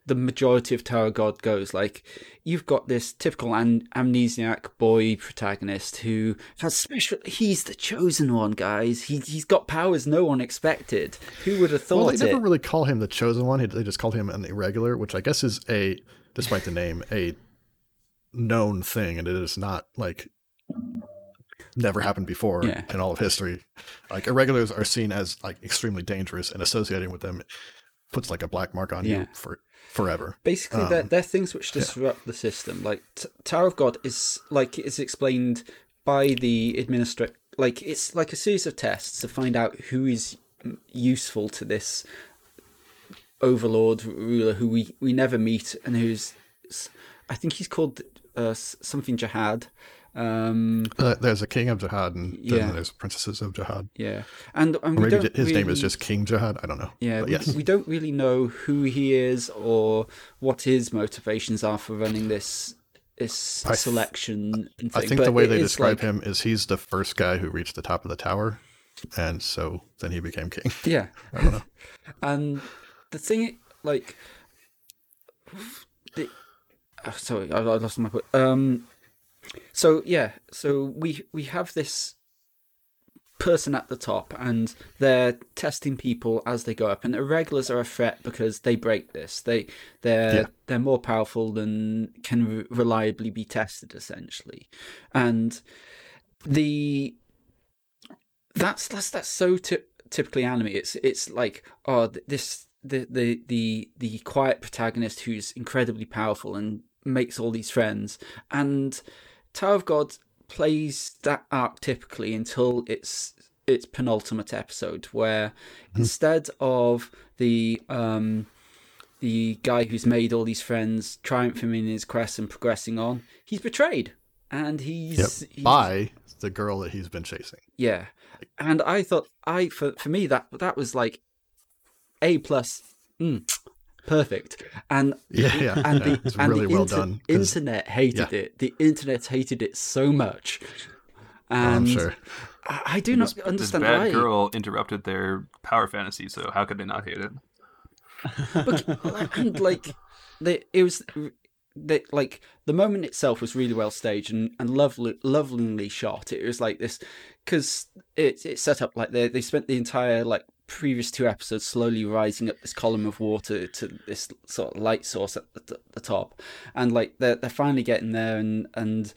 the majority of Tower God goes. Like you've got this typical an- amnesiac boy protagonist who has special. He's the chosen one, guys. He he's got powers no one expected. Who would have thought well, they it? never really call him the chosen one. They just called him an irregular, which I guess is a, despite the name, a known thing, and it is not like never happened before Yeah. in all of history. Like irregulars are seen as like extremely dangerous, and associating with them puts like a black mark on Yeah. you for forever. Basically, they're, Um, they're things which disrupt the system. Like T- Tower of God is like it's explained by the administrator. Like it's like a series of tests to find out who is useful to this overlord ruler who we we never meet and who's I think he's called uh, something Jahad. Um, Uh, there's a king of Jahad, and then Yeah. there's princesses of Jahad. yeah, and and maybe don't his name is just King Jahad. I don't know. Yeah, But we, yes. we don't really know who he is or what his motivations are for running this this I selection and I think but the way they describe like- him is he's the first guy who reached the top of the tower, and so then he became king. Yeah, (laughs) I don't know. (laughs) and the thing, like, the, oh, sorry, I, I lost my point. Um, so yeah, so we we have this person at the top, and they're testing people as they go up. And irregulars are a threat because they break this. They they're Yeah. they're more powerful than can re- reliably be tested, essentially, and the that's that's that's so ty- typically anime. It's it's like oh this the the the the quiet protagonist who's incredibly powerful and makes all these friends, and Tower of God plays that arc typically until its its penultimate episode, where instead of the um the guy who's made all these friends triumphing in his quest and progressing on, he's betrayed. And he's, Yep. he's By the girl that he's been chasing. yeah, and I thought I for for me that that was like a plus, mm, perfect, and Yeah, yeah. and yeah. the it's and really the well inter- done. 'cause internet hated yeah. it. The internet hated it so much, oh, and I'm sure. I, I do not This, this understand bad why. girl interrupted their power fantasy, so how could they not hate it? But, and like the it was the like the moment itself was really well staged and and lovely lovingly shot it was like this because it it's set up like they they spent the entire like previous two episodes slowly rising up this column of water to this sort of light source at the, the top and like they're they're finally getting there and and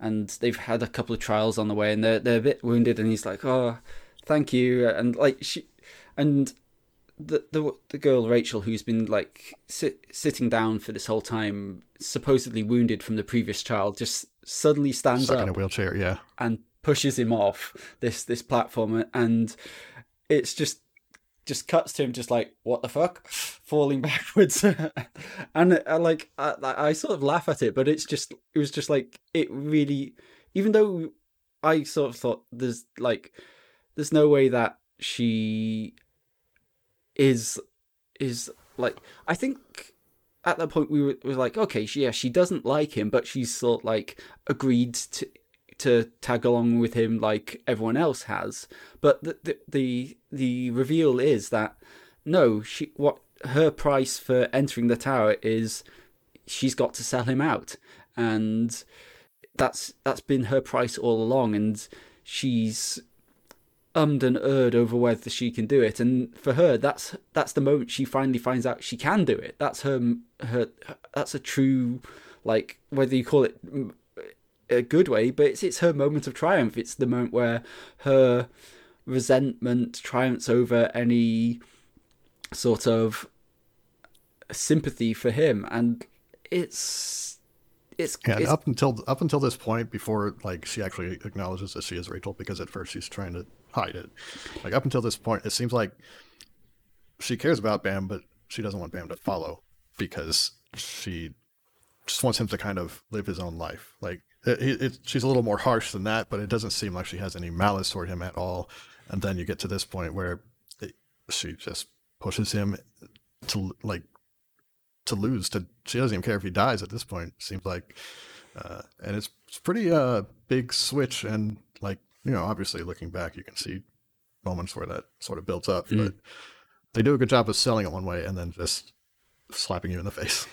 and they've had a couple of trials on the way and they're they're a bit wounded and he's like oh thank you and like she and the the the girl Rachel who's been like sit, sitting down for this whole time, supposedly wounded from the previous child, just suddenly stands Stuck up in a wheelchair. Yeah. and pushes him off this this platform, and it's just just cuts to him just like what the fuck? (laughs) Falling backwards. (laughs) And uh, I, like I, I sort of laugh at it but it's just it was just like it really even though i sort of thought there's like there's no way that she is is like i think at that point we were, we were like okay she, yeah she doesn't like him but she's sort of like agreed to to tag along with him like everyone else has but the the the, the reveal is that no she what her price for entering the tower is she's got to sell him out, and that's that's been her price all along, and she's ummed and erred over whether she can do it. And for her, that's that's the moment she finally finds out she can do it. That's her her that's a true like whether you call it a good way, but it's it's her moment of triumph. It's the moment where her resentment triumphs over any sort of sympathy for him, and it's it's, Yeah, it's up until up until this point, before like she actually acknowledges that she is Rachel, because at first she's trying to hide it. Like up until this point, it seems like she cares about Bam, but she doesn't want Bam to follow because she just wants him to kind of live his own life. Like it, it, it, she's a little more harsh than that, but it doesn't seem like she has any malice toward him at all. And then you get to this point where it, she just pushes him to like to lose. To she doesn't even care if he dies at this point. Seems like, uh, and it's it's pretty uh big switch. And like you know, obviously looking back, you can see moments where that sort of builds up, but they do a good job of selling it one way and then just slapping you in the (laughs) face.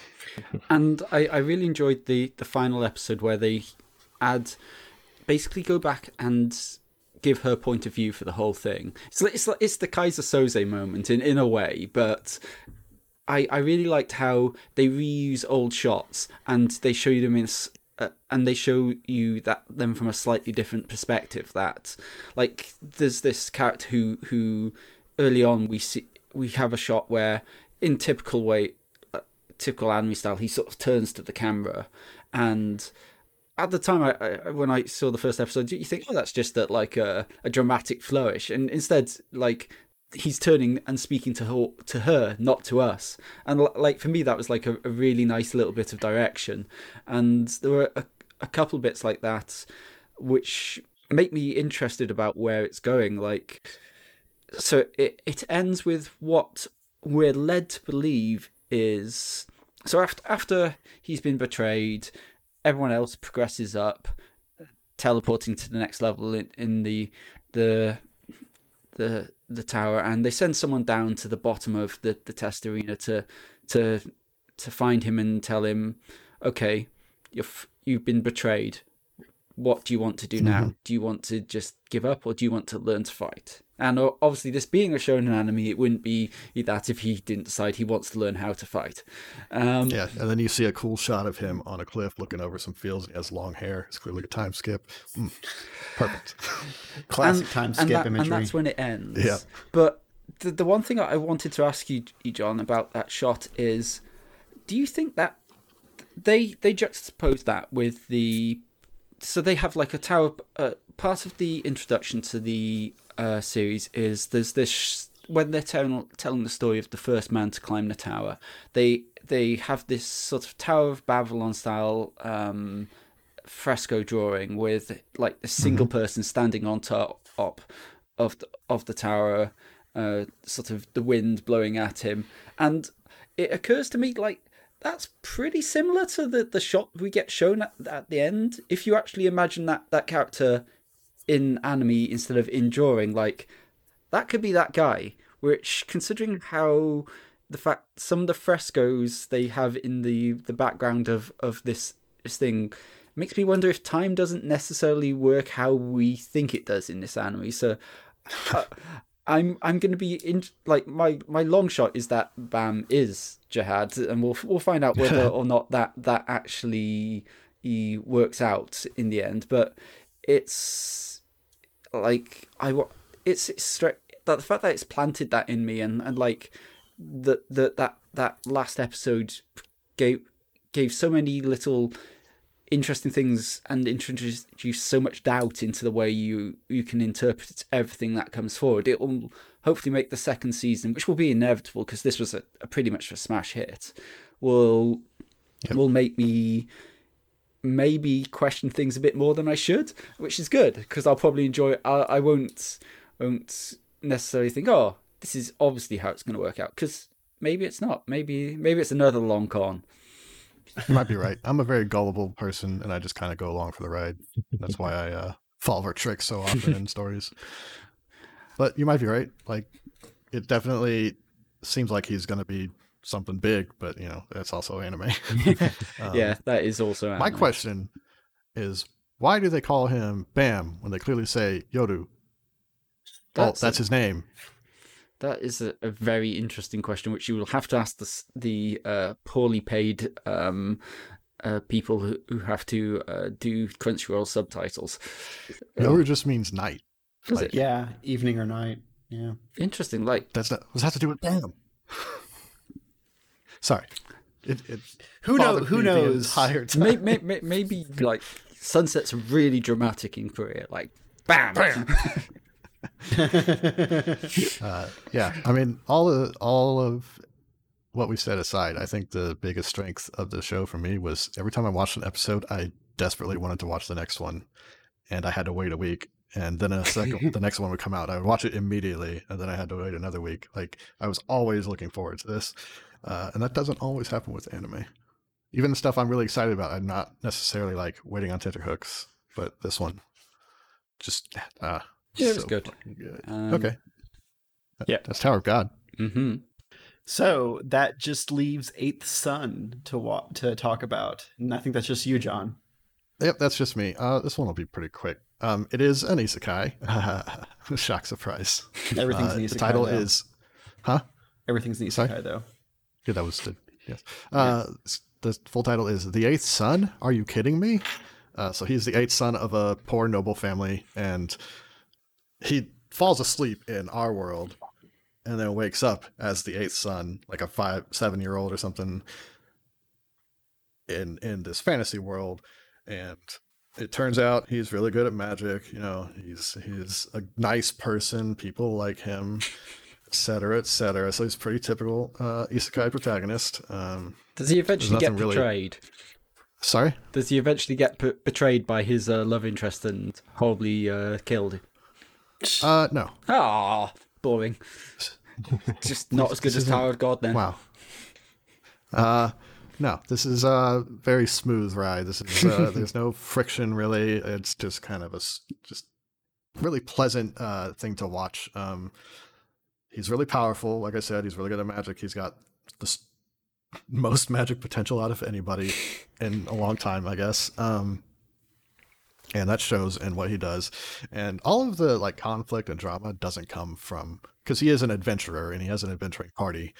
and I, I really enjoyed the the final episode where they add basically go back and give her point of view for the whole thing. It's it's like, it's the Keyser Söze moment in in a way, but I I really liked how they reuse old shots and they show you them in uh, and they show you that them from a slightly different perspective that like there's this character who who early on we see we have a shot where in typical way uh, typical anime style he sort of turns to the camera and at the time I, I when I saw the first episode you think oh that's just a, like a, a dramatic flourish? And instead like he's turning and speaking to her to her not to us. And like for me that was like a, a really nice little bit of direction. And there were a, a couple bits like that which make me interested about where it's going. Like so it it ends with what we're led to believe is so after after he's been betrayed everyone else progresses up teleporting to the next level in, in the the the the tower and they send someone down to the bottom of the, the test arena to to to find him and tell him okay you've you've been betrayed what do you want to do now do you want to just give up or do you want to learn to fight and obviously this being a shonen anime it wouldn't be that if he didn't decide he wants to learn how to fight um Yeah, and then you see a cool shot of him on a cliff looking over some fields. He has long hair. It's clearly a time skip. Mm, perfect. (laughs) Classic and, time and skip that- imagery. And that's when it ends. Yeah. But the, the one thing I wanted to ask you, you, John, about that shot is do you think that they they juxtapose that with the so they have like a tower uh, part of the introduction to the uh, series is there's this when they're telling telling the story of the first man to climb the tower they they have this sort of tower of babylon style um fresco drawing with like a single person standing on top of the, of the tower uh sort of the wind blowing at him. And it occurs to me like that's pretty similar to the, the shot we get shown at, at the end. If you actually imagine that, that character in anime instead of in drawing, like that could be that guy. Which, considering how the fact some of the frescoes they have in the, the background of, of this this thing makes me wonder if time doesn't necessarily work how we think it does in this anime. So. (laughs) uh, I'm I'm going to be in like my my long shot is that Bam is Jahad, and we'll we'll find out whether (laughs) or not that that actually he works out in the end. But it's like I it's it's straight that the fact that it's planted that in me, and and like that that that that last episode gave gave so many little interesting things and introduce so much doubt into the way you you can interpret everything that comes forward. It will hopefully make the second season, which will be inevitable because this was a, a pretty much a smash hit, will will make me maybe question things a bit more than I should, which is good because I'll probably enjoy. I, I won't won't necessarily think, oh, this is obviously how it's going to work out because maybe it's not. Maybe maybe it's another long con. You might be right. I'm a very gullible person, and I just kind of go along for the ride. That's why I uh, fall for tricks so often in (laughs) stories. But you might be right. Like, it definitely seems like he's going to be something big, but you know that's also anime. (laughs) (laughs) Um, yeah, that is also My question is, why do they call him Bam when they clearly say Yoru? That's oh, that's his name. That is a, a very interesting question, which you will have to ask the the uh, poorly paid um, uh, people who, who have to uh, do Crunchyroll subtitles. Yoru just means night. Does Like, it? Yeah, evening or night. Yeah. Interesting. Like, That's not. What does that have to do with Bam? Sorry. It, it Who know? Who me the knows? entire time. may, may, may, maybe like sunsets really dramatic in Korea. Like, bam. bam. (laughs) uh, yeah, I mean, all of all of what we said aside, I think the biggest strength of the show for me was every time I watched an episode, I desperately wanted to watch the next one, and I had to wait a week, and then a second, (laughs) the next one would come out. I would watch it immediately, and then I had to wait another week. Like I was always looking forward to this, uh, and that doesn't always happen with anime. Even the stuff I'm really excited about, I'm not necessarily like waiting on tenterhooks, but this one, just uh, Yeah, it was so good. good. Um, okay. Yeah. That's Tower of God. hmm So that just leaves Eighth Son to wa- to talk about, and I think that's just you, John. Yep, that's just me. Uh, this one will be pretty quick. Um, it is an isekai. (laughs) Shock surprise. Everything's Uh, an the title though. is, huh? Everything's an Sorry? isekai, though. Yeah, that was the yes. Uh, s- the full title is The Eighth Son. Are you kidding me? Uh, so he's the eighth son of a poor noble family, and he falls asleep in our world, and then wakes up as the eighth son, like a five, seven year old or something, in in this fantasy world, and it turns out he's really good at magic. You know, he's he's a nice person. People like him etc. cetera, et cetera. So he's pretty typical uh, isekai protagonist. Um, Does he eventually get nothing really- betrayed? sorry? Does he eventually get p- betrayed by his uh, love interest and horribly uh, killed? Uh, no. Ah, boring. (laughs) Just not as good as Tower of God then. Wow. Uh, no, this is a very smooth ride. This is uh, (laughs) there's no friction really. It's just kind of a just really pleasant uh, thing to watch. Um, he's really powerful. Like I said, he's really good at magic. He's got the s- most magic potential out of anybody in a long time, I guess. Um, and that shows in what he does. And all of the like conflict and drama doesn't come from because he is an adventurer and he has an adventuring party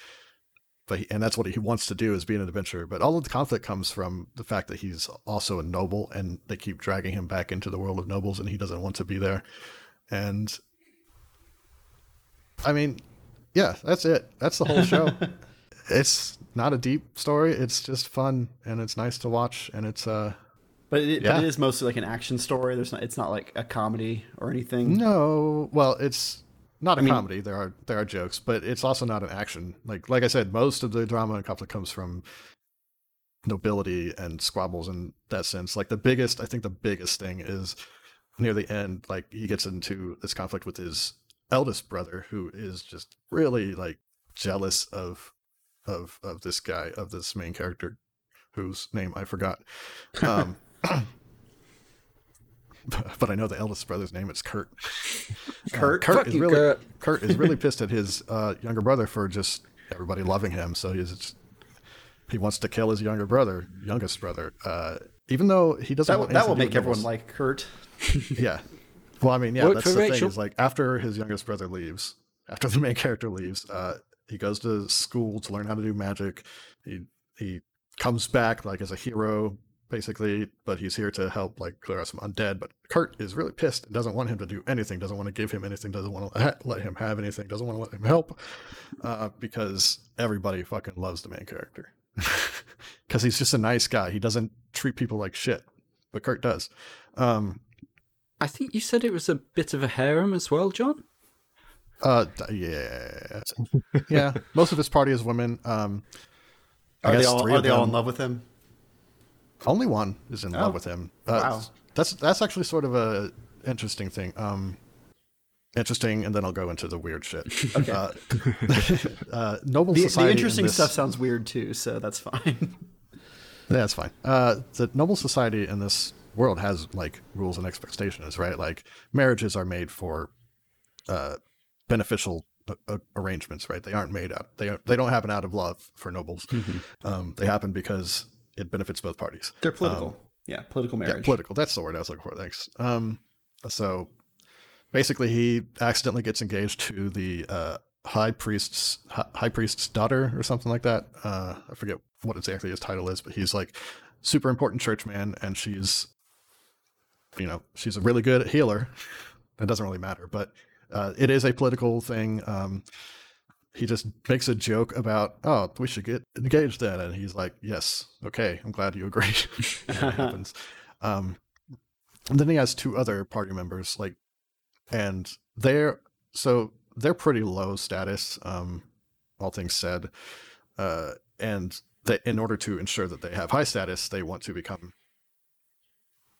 but he, and that's what he wants to do is be an adventurer. But all of the conflict comes from the fact that he's also a noble, and they keep dragging him back into the world of nobles, and he doesn't want to be there. And I mean, yeah, that's it. That's the whole show. (laughs) it's not a deep story. It's just fun, and it's nice to watch, and it's uh But it, Yeah. but it is mostly like an action story. There's not. It's not like a comedy or anything. No, well, it's not a mean- comedy. There are there are jokes, but it's also not an action. Like like I said, most of the drama and conflict comes from nobility and squabbles in that sense. Like the biggest, I think the biggest thing is near the end. Like he gets into this conflict with his eldest brother, who is just really like jealous of of of this guy of this main character, whose name I forgot. Um, (coughs) but I know the eldest brother's name. It's Kurt. Kurt? Kurt is really Kurt. Kurt is really (laughs) pissed at his uh, younger brother for just everybody loving him. So he's just, he wants to kill his younger brother, youngest brother. Uh, even though he doesn't. That will, that will make to do with everyone like Kurt. (laughs) Yeah. Well, I mean, yeah, Work that's the thing. Is like after his youngest brother leaves, after the main character leaves, uh, he goes to school to learn how to do magic. He he comes back like as a hero, basically, but he's here to help like clear out some undead. But Kurt is really pissed and doesn't want him to do anything. Doesn't want to give him anything. Doesn't want to let him have anything. Doesn't want to let him help, uh, because everybody fucking loves the main character. (laughs) Because he's just a nice guy. He doesn't treat people like shit, but Kurt does. Um, I think you said it was a bit of a harem as well, John. Uh, yeah, (laughs) yeah. Most of his party is women. Um, I Are they guess all three are of they all in love with him? Only one is in Oh, love with him. Uh, wow. That's that's actually sort of a interesting thing. Um, interesting, and then I'll go into the weird shit. (laughs) Okay. Uh, (laughs) uh, noble The, society. the in interesting this- stuff sounds weird too, so that's fine. Yeah, that's fine. Uh, the noble society in this world has like rules and expectations, right? Like marriages are made for uh, beneficial uh, uh, arrangements, right? They aren't made out. They are, they don't happen out of love for nobles. Um, they happen because it benefits both parties. They're political. yeah, political Yeah, marriage. political. That's the word I was looking for. Thanks. Um, so basically, he accidentally gets engaged to the uh, high priest's hi- high priest's daughter or something like that. Uh, I forget what exactly his title is, but he's like super important churchman, and she's, you know, she's a really good healer. It doesn't really matter, but uh, it is a political thing. Um, he just makes a joke about, oh, we should get engaged then, and he's like, yes, okay, I'm glad you agree. (laughs) Happens. (laughs) Um, and then he has two other party members, like, and they're so they're pretty low status, um, all things said, uh, and that in order to ensure that they have high status, they want to become,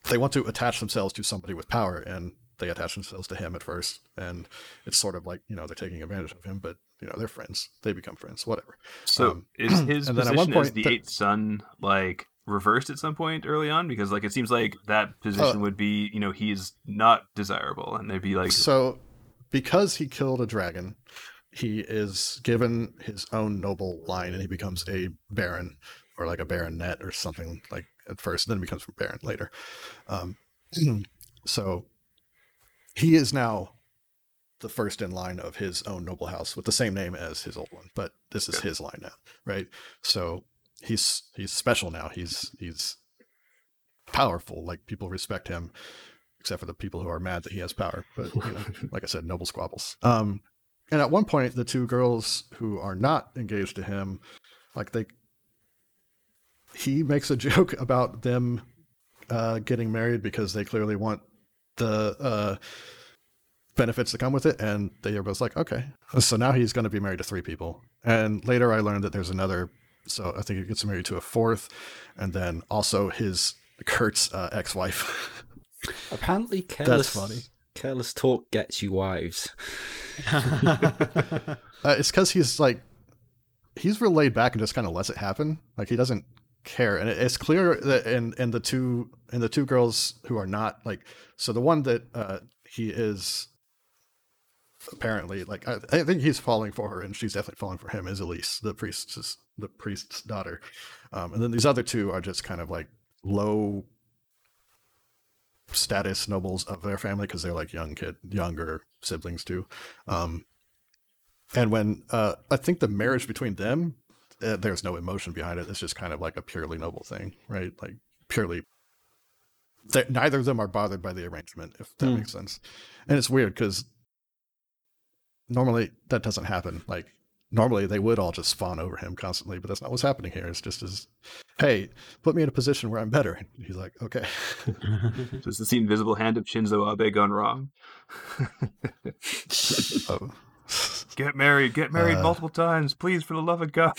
they want to attach themselves to somebody with power, and they attach themselves to him at first, and it's sort of like you know they're taking advantage of him, but you know they're friends, they become friends, whatever. So Um, (clears throat) is his and then at position one as point the the- eighth son like reversed at some point early on? Because like it seems like that position Uh, would be, you know, he's not desirable, and they'd be like, So, because he killed a dragon, he is given his own noble line, and he becomes a baron or like a baronet or something like at first, and then becomes a baron later. Um, (clears throat) so, he is now the first in line of his own noble house with the same name as his old one, but this is his line now, right? So he's he's special now. He's he's powerful. Like people respect him except for the people who are mad that he has power. But you know, (laughs) like I said, noble squabbles. Um, and at one point, the two girls who are not engaged to him, like they, he makes a (laughs) joke about them uh, getting married because they clearly want the uh, benefits that come with it, and they are both like, okay. So now he's going to be married to three people, and later I learned that there's another. So I think he gets married to a fourth, and then also his Kurt's uh, ex-wife. (laughs) Apparently, careless, funny. careless talk gets you wives. (laughs) (laughs) Uh, it's because he's like, he's real laid back and just kind of lets it happen. Like he doesn't care, and it's clear that in in the two in the two girls who are not like, so the one that uh, he is apparently like, I, I think he's falling for her, and she's definitely falling for him. Is Elise, the priest's the priest's daughter, um, and then these other two are just kind of like low status nobles of their family because they're like young kid, younger siblings too. Um, and when uh, I think the marriage between them, uh, there's no emotion behind it. It's just kind of like a purely noble thing, right? Like purely. Neither of them are bothered by the arrangement, if that Hmm. makes sense. And it's weird because normally that doesn't happen. Like normally they would all just fawn over him constantly, but that's not what's happening here. It's just as, hey, put me in a position where I'm better. And he's like, okay. (laughs) So is this the invisible hand of Shinzo Abe gone wrong? (laughs) Oh. (laughs) Get married, get married Uh, multiple times, please, for the love of God.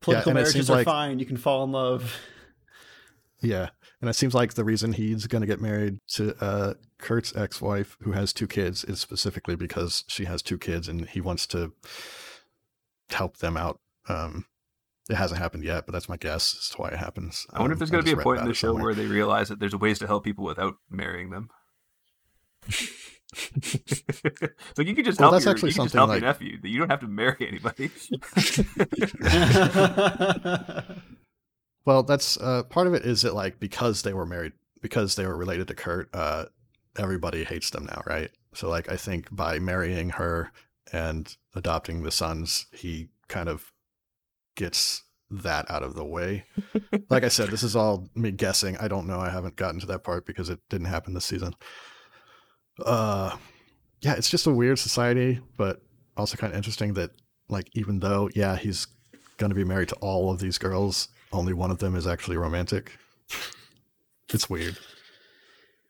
Political and it marriages are like- fine. You can fall in love. Yeah, and it seems like the reason he's going to get married to uh, Kurt's ex-wife, who has two kids, is specifically because she has two kids, and he wants to help them out. Um, it hasn't happened yet, but that's my guess as to why it happens. I wonder if Um, there's going to be a point in the show somewhere. where they realize that there's ways to help people without marrying them. (laughs) it's like you can just Well, help that's your, actually you can just something help like- your nephew. You don't have to marry anybody. (laughs) (laughs) Well, that's uh, part of it. Is it like because they were married, because they were related to Kurt, uh, everybody hates them now, right? So, like, I think by marrying her and adopting the sons, he kind of gets that out of the way. like I said, this is all me guessing. I don't know. I haven't gotten to that part because it didn't happen this season. Uh, yeah, it's just a weird society, but also kind of interesting that, like, even though, yeah, he's going to be married to all of these girls, only one of them is actually romantic. It's weird.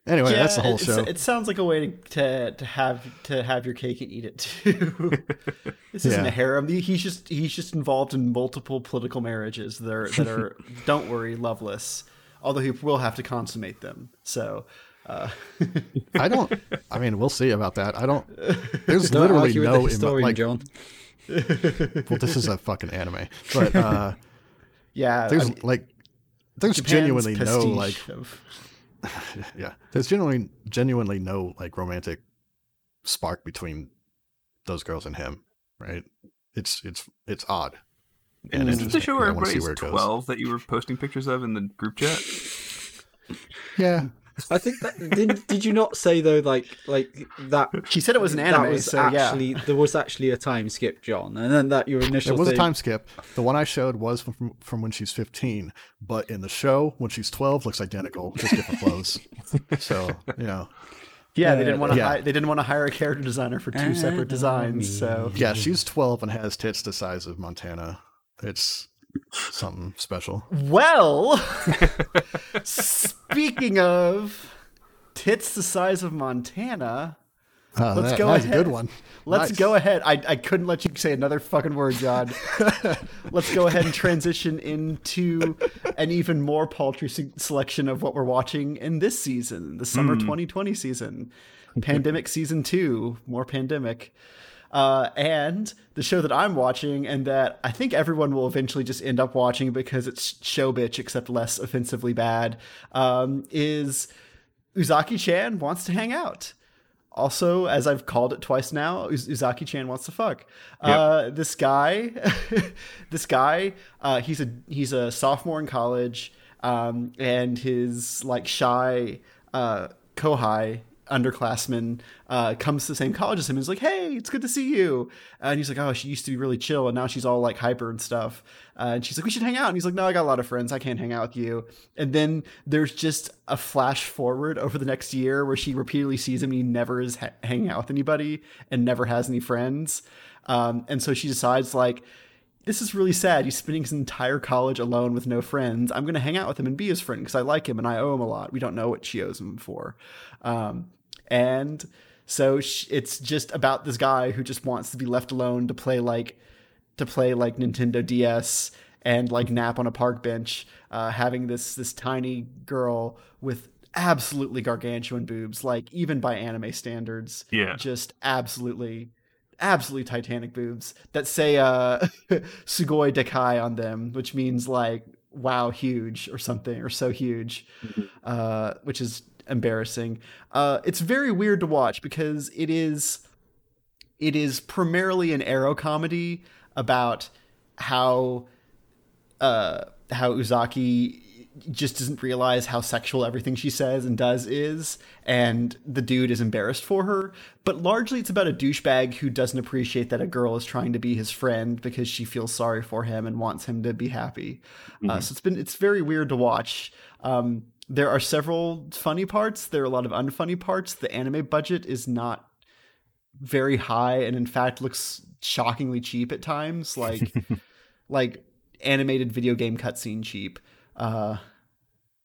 Anyway, that's the whole show. It sounds like a way to, to to have to have your cake and eat it too. (laughs) this isn't Yeah. a harem. He's just he's just involved in multiple political marriages that are that are (laughs) don't worry loveless. Although he will have to consummate them. So uh, (laughs) I don't. I mean, we'll see about that. I don't. There's Don't literally argue with no the emo- historian, like. John. Well, this is a fucking anime, but uh, yeah, there's I mean, like, there's Japan's genuinely no like, of- (laughs) yeah, there's genuinely genuinely no like romantic spark between those girls and him, right? It's it's it's odd. And is this the show where I wanna see everybody's where it goes. twelve that you were posting pictures of in the group chat? Yeah, I think that did. Did you not say though, like like that? She said it was an anime, that was so yeah. actually there was actually a time skip, John, and then that your initial. It was a time skip. The one I showed was from, from when she's 15, but in the show, when she's 12, looks identical, just different clothes. (laughs) So, you know, Yeah, they didn't want to. Yeah. Hi- they didn't want to hire a character designer for two separate designs. So yeah, she's 12 and has tits the size of Montana. It's something special. well, (laughs) speaking of tits the size of Montana, Uh, Let's that- go That's a ahead. good one. let's Nice. go ahead. I, I couldn't let you say another fucking word, John. (laughs) let's go ahead and transition into an even more paltry se- selection of what we're watching in this season, the summer 2020 season, pandemic season two, more pandemic. Uh, and the show that I'm watching, and that I think everyone will eventually just end up watching because it's show bitch, except less offensively bad, um, is Uzaki Chan wants to hang out. Also, as I've called it twice now, Uz- Uzaki Chan wants to fuck. Uh, this guy, (laughs) this guy, uh, he's a he's a sophomore in college, um, and his like shy uh, kohai underclassman uh, comes to the same college as him and is like, "Hey, it's good to see you." And he's like, "Oh, she used to be really chill, and now she's all like hyper and stuff." Uh, and she's like, "We should hang out." And he's like, "No, I got a lot of friends. I can't hang out with you." And then there's just a flash forward over the next year where she repeatedly sees him and he never is ha- hanging out with anybody and never has any friends. Um, and so she decides like. This is really sad. He's spending his entire college alone with no friends. I'm going to hang out with him and be his friend because I like him and I owe him a lot. We don't know what she owes him for. Um, and so sh- it's just about this guy who just wants to be left alone to play like to play like Nintendo DS and like nap on a park bench, uh, having this this tiny girl with absolutely gargantuan boobs, like even by anime standards, Yeah. just absolutely absolutely titanic boobs that say uh (laughs) sugoi dekai on them which means like wow huge or something or so huge uh which is embarrassing. Uh it's very weird to watch because it is it is primarily an ero comedy about how uh how Uzaki just doesn't realize how sexual everything she says and does is and the dude is embarrassed for her. But largely it's about a douchebag who doesn't appreciate that a girl is trying to be his friend because she feels sorry for him and wants him to be happy. Uh, so it's been it's very weird to watch. Um there are several funny parts. There are a lot of unfunny parts. The anime budget is not very high and in fact looks shockingly cheap at times like (laughs) like animated video game cutscene cheap. Uh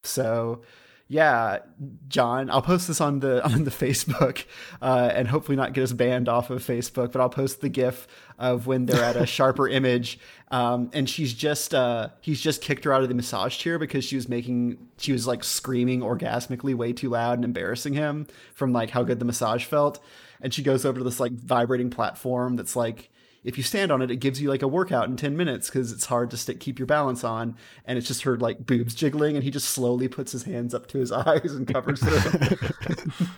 so yeah john i'll post this on the on the facebook uh and hopefully not get us banned off of facebook but i'll post the gif of when they're at a (laughs) sharper image. Um and she's just uh he's just kicked her out of the massage chair because she was making she was like screaming orgasmically way too loud and embarrassing him from like how good the massage felt. And she goes over to this like vibrating platform that's like if you stand on it, it gives you like a workout in 10 minutes because it's hard to stick, keep your balance on. And it's just her like boobs jiggling, and he just slowly puts his hands up to his (laughs) eyes and covers them. (laughs)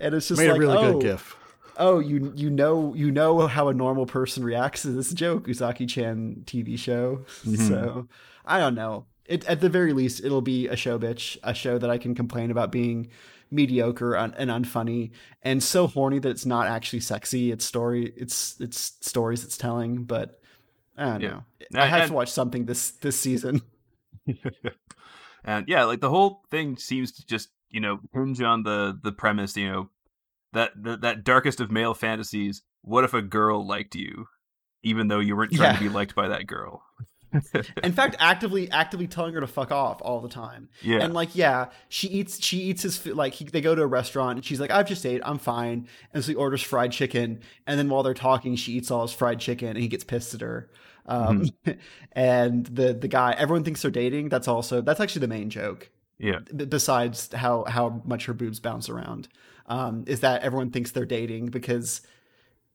and it's just Made like, a really oh, good gif. oh, you you know you know how a normal person reacts to this joke, Uzaki-chan TV show. Mm-hmm. So I don't know. It, at the very least, it'll be a show bitch, a show that I can complain about being mediocre and, and unfunny and so horny that it's not actually sexy. It's story, it's it's stories it's telling, but I don't Yeah. know. I have And- to watch something this this season. (laughs) and yeah, like the whole thing seems to just you know hinge on the the premise, you know, that that, that darkest of male fantasies. What if a girl liked you, even though you weren't trying to be liked by that girl? (laughs) In fact, actively actively telling her to fuck off all the time. Yeah. And like, yeah, she eats she eats his food. Like, he, they go to a restaurant and she's like, "I've just ate, I'm fine." And so he orders fried chicken, and then while they're talking, she eats all his fried chicken, and he gets pissed at her. Um, (laughs) and the the guy, everyone thinks they're dating. That's also that's actually the main joke. Yeah. b- besides how how much her boobs bounce around um, is that everyone thinks they're dating because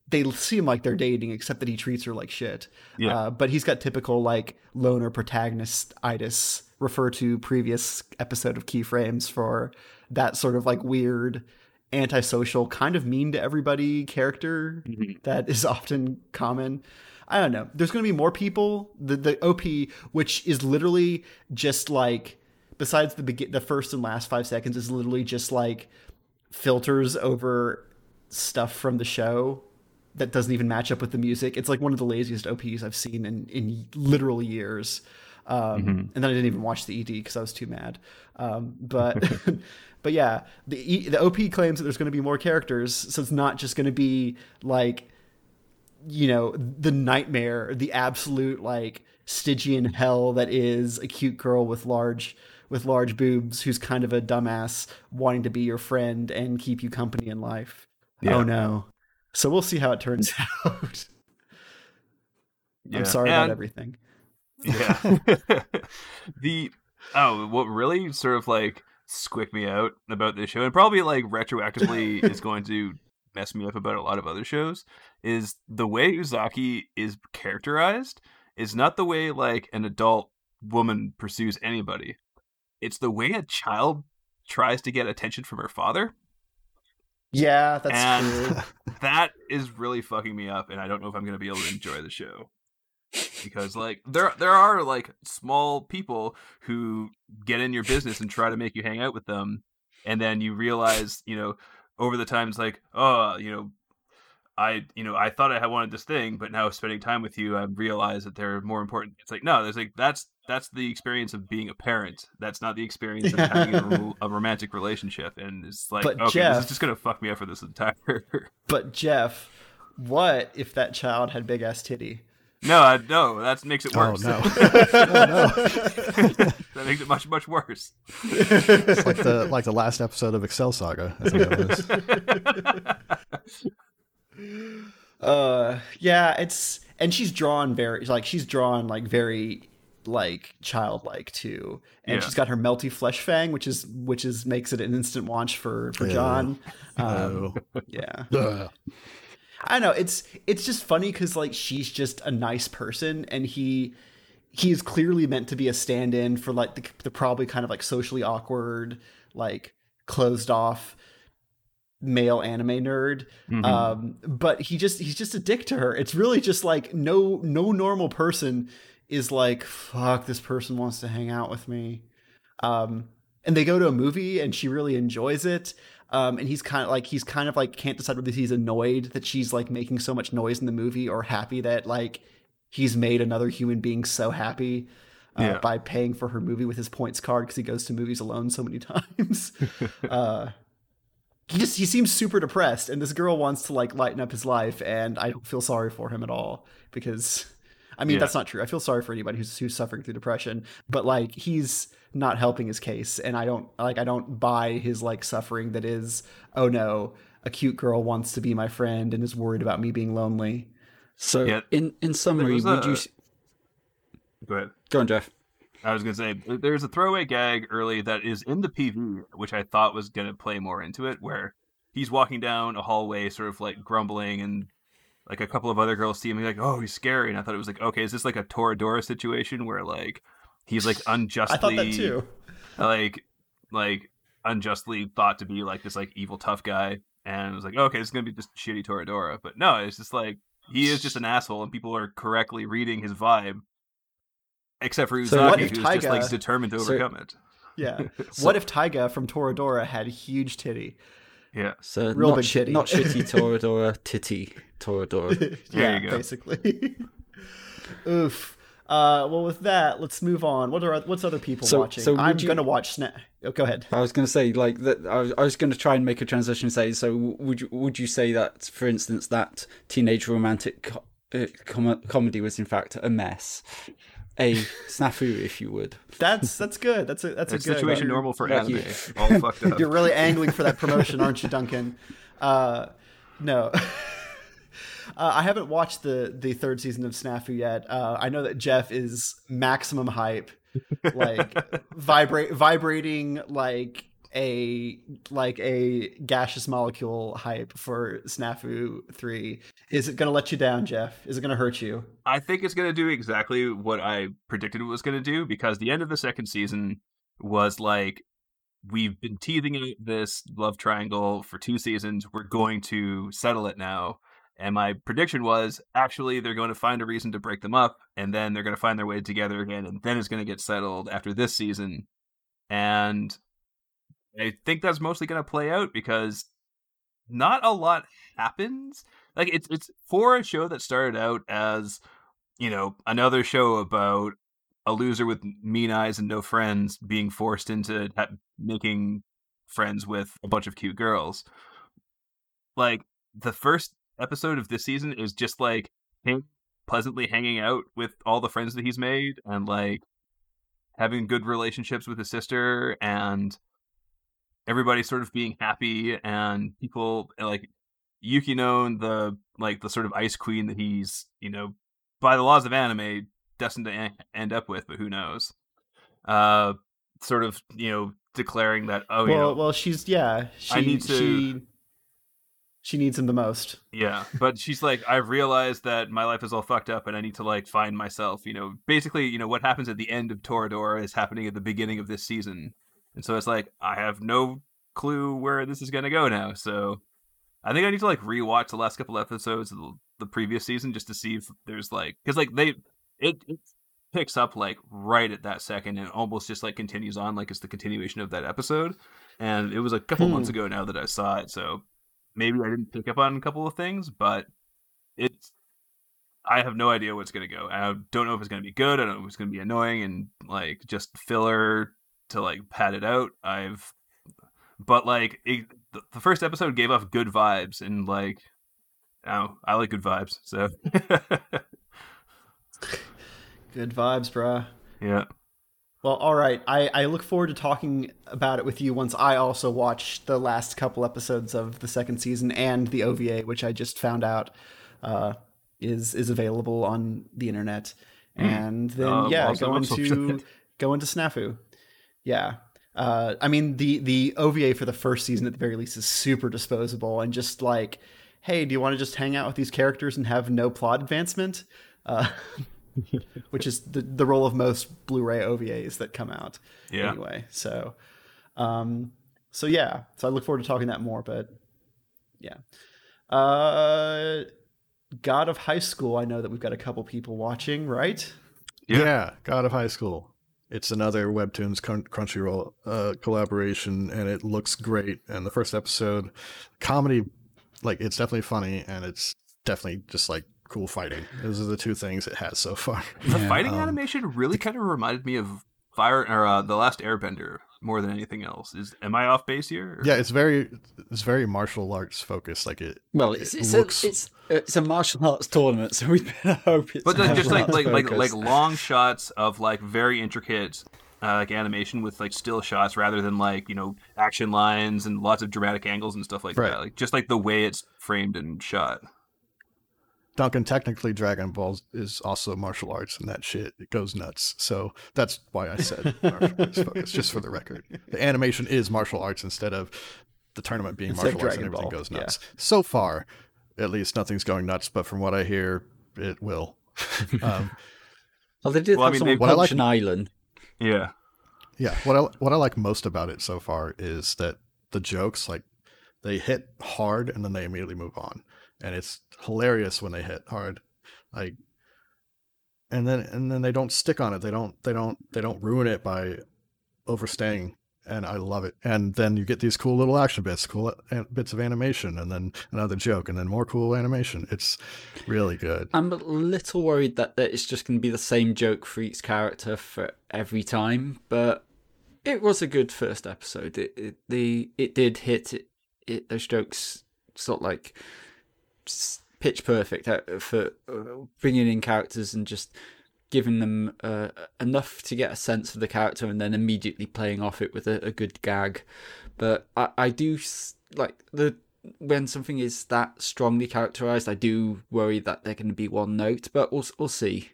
they seem like they're dating except that he treats her like shit Yeah. uh, but he's got typical like loner protagonist itis refer to previous episode of keyframes for that sort of like weird antisocial, kind of mean to everybody character Mhm. that is often common. I don't know. There's going to be more people. The the OP, which is literally just like, besides the begin, the first and last five seconds, is literally just like filters over stuff from the show that doesn't even match up with the music. It's like one of the laziest OPs I've seen in in literal years. Um, And then I didn't even watch the ED because I was too mad. Um, but (laughs) but yeah, the e, the OP claims that there's going to be more characters, so it's not just going to be like you know the nightmare, the absolute like Stygian hell that is a cute girl with large with large boobs who's kind of a dumbass wanting to be your friend and keep you company in life. Yeah. Oh no. So we'll see how it turns (laughs) out. Yeah. I'm sorry And- about everything. Yeah. (laughs) (laughs) the oh, what really sort of like squicked me out about this show, and probably like retroactively is going to mess me up about a lot of other shows, is the way Uzaki is characterized is not the way like an adult woman pursues anybody. It's the way a child tries to get attention from her father. Yeah, that's And- true. (laughs) that is really fucking me up and i don't know if i'm going to be able to enjoy the show because like there there are like small people who get in your business and try to make you hang out with them and then you realize you know over the time it's like oh you know i you know i thought i had wanted this thing but now spending time with you i realize that they're more important it's like no there's like that's that's the experience of being a parent that's not the (laughs) experience of having a, a romantic relationship and it's like But okay this is just gonna fuck me up for this entire (laughs) But Jeff, what if that child had big ass titty? No, I, no, that makes it Oh worse. no! (laughs) Oh, that makes it much, much worse. It's like the like the last episode of Excel Saga. I think it was. Uh, yeah, it's and she's drawn very like she's drawn like very like childlike too, and Yeah. she's got her melty flesh fang, which is which is makes it an instant watch for for John. Um, Oh. yeah, Ugh. (laughs) I know it's it's just funny because like she's just a nice person, and he he is clearly meant to be a stand-in for like the, the probably kind of like socially awkward, like closed off male anime nerd. Mhm. Um, but he just he's just a dick to her. It's really just like no no normal person is like fuck this person wants to hang out with me. Um, and they go to a movie and she really enjoys it. Um, and he's kind of like he's kind of like can't decide whether he's annoyed that she's like making so much noise in the movie or happy that like he's made another human being so happy uh, Yeah. by paying for her movie with his points card because he goes to movies alone so many (laughs) times. (laughs) uh, he just he seems super depressed, and this girl wants to like lighten up his life, and I don't feel sorry for him at all because. I mean Yeah. that's not true. I feel sorry for anybody who's who's suffering through depression, but like he's not helping his case, and I don't like I don't buy his like suffering that is oh no, a cute girl wants to be my friend and is worried about me being lonely. So Yeah. in in summary, was would a- you Go ahead. go on, Jeff? I was gonna say there's a throwaway gag early that is in the PV, which I thought was gonna play more into it, where he's walking down a hallway, sort of like grumbling, and like a couple of other girls see him, like, oh, he's scary, and I thought it was like, okay, is this like a Toradora situation where like he's like unjustly (laughs) I thought that too. like like unjustly thought to be like this like evil tough guy? And it was like okay this is gonna be just shitty toradora. But no it's just like he is just an asshole and people are correctly reading his vibe except for So Uzaki what if who's just like determined to So- overcome it Yeah. So- (laughs) what if Taiga from Toradora had huge titty? yeah So Real not big shi- titty. not shitty (laughs) Toradora, titty Toradora. (laughs) There yeah, you go. basically. Oof. Uh, well, with that, let's move on. What are what's other people So- watching? so I'm you- gonna watch Sna Oh, go ahead. I was going to say like that. I was, I was going to try and make a transition. and Say so. Would you would you say that, for instance, that teenage romantic co- uh, com- comedy was in fact a mess, a snafu, if you would? That's that's good. That's a that's a It's good situation normal for yeah. anime all fucked (laughs) up You're really angling for that promotion, aren't you, Duncan? Uh, no. (laughs) Uh, I haven't watched the the third season of Snafu yet. Uh, I know that Jeff is maximum hype, like (laughs) vibrate vibrating like a like a gaseous molecule hype for Snafu three. Is it going to let you down, Jeff? Is it going to hurt you? I think it's going to do exactly what I predicted it was going to do because the end of the second season was like we've been teething out this love triangle for two seasons. We're going to settle it now. And my prediction was actually they're going to find a reason to break them up, and then they're going to find their way together again, and then it's going to get settled after this season. And I think that's mostly going to play out because not a lot happens. Like it's it's for a show that started out as you know another show about a loser with mean eyes and no friends being forced into ha- making friends with a bunch of cute girls. Like the first episode of this season is just like him pleasantly hanging out with all the friends that he's made and like having good relationships with his sister and everybody sort of being happy and people like Yukino, the like the sort of ice queen that he's you know by the laws of anime destined to end up with, but who knows? Uh, sort of you know declaring that oh well, you know well, she's yeah, she I need to- she she needs him the most. Yeah, but she's like, I've realized that my life is all fucked up, and I need to like find myself. You know, basically, you know, what happens at the end of Toradora is happening at the beginning of this season, and so it's like I have no clue where this is gonna go now. So I think I need to like rewatch the last couple episodes of the, the previous season just to see if there's like because like they it, it picks up like right at that second and almost just like continues on like it's the continuation of that episode. And it was a couple Hmm. months ago now that I saw it, so maybe I didn't pick up on a couple of things, but it's I have no idea what's gonna go. I don't know if it's gonna be good. I don't know if it's gonna be annoying and like just filler to like pad it out. I've but like it, the, first episode gave off good vibes and like oh I like good vibes so (laughs) Good vibes, bruh. yeah Well, all right. I, I look forward to talking about it with you once I also watch the last couple episodes of the second season and the OVA, which I just found out uh, is is available on the internet. And then Um, yeah, go into go into Snafu. Yeah. Uh, I mean the the OVA for the first season at the very least is super disposable and just like, hey, do you want to just hang out with these characters and have no plot advancement? Uh, (laughs) which is the, the role of most Blu-ray OVAs that come out yeah anyway. So, um, so yeah. So I look forward to talking that more. But yeah, uh, God of High School. I know that we've got a couple people watching, right? Yeah. Yeah. God of High School. It's another Webtoons Crunchyroll uh, collaboration, and it looks great. And the first episode, comedy, like it's definitely funny, and it's definitely just like cool fighting. Those are the two things it has so far. the fighting um, animation really kind of reminded me of Avatar uh, the Last Airbender more than anything else. Is am I off base here? or- Yeah, it's very it's very martial arts focused. Like it. Well, it's it it's, looks- a, it's it's a martial arts tournament, so we better (laughs) hope it's. but then just martial like arts like like like long shots of like very intricate uh, like animation with like still shots rather than like you know action lines and lots of dramatic angles and stuff like Right. that like just like the way it's framed and shot Duncan, technically, Dragon Ball is also martial arts, and that shit it goes nuts. So that's why I said (laughs) martial arts focus, just for the record. The animation is martial arts instead of the tournament being Instead of martial arts, and everything Ball, goes yeah. nuts. So far, at least, nothing's going nuts. But from what I hear, it will. (laughs) um, Well, they did Well, I have mean, someone they- What I punch like- an island. yeah yeah, what I what I like most about it so far is that the jokes like they hit hard and then they immediately move on, and it's hilarious when they hit hard, like, and then and then they don't stick on it. They don't they don't they don't ruin it by overstaying, and I love it. And then you get these cool little action bits, cool a- bits of animation, and then another joke, and then more cool animation. It's really good. I'm a little worried that, that it's just going to be the same joke for each character for every time, but it was a good first episode. It it the it did hit it, it those jokes sort of like pitch perfect uh, for uh, bringing in characters and just giving them uh, enough to get a sense of the character and then immediately playing off it with a, a good gag. But I, I do like the when something is that strongly characterized, I do worry that they're going to be one note, but we'll we'll see.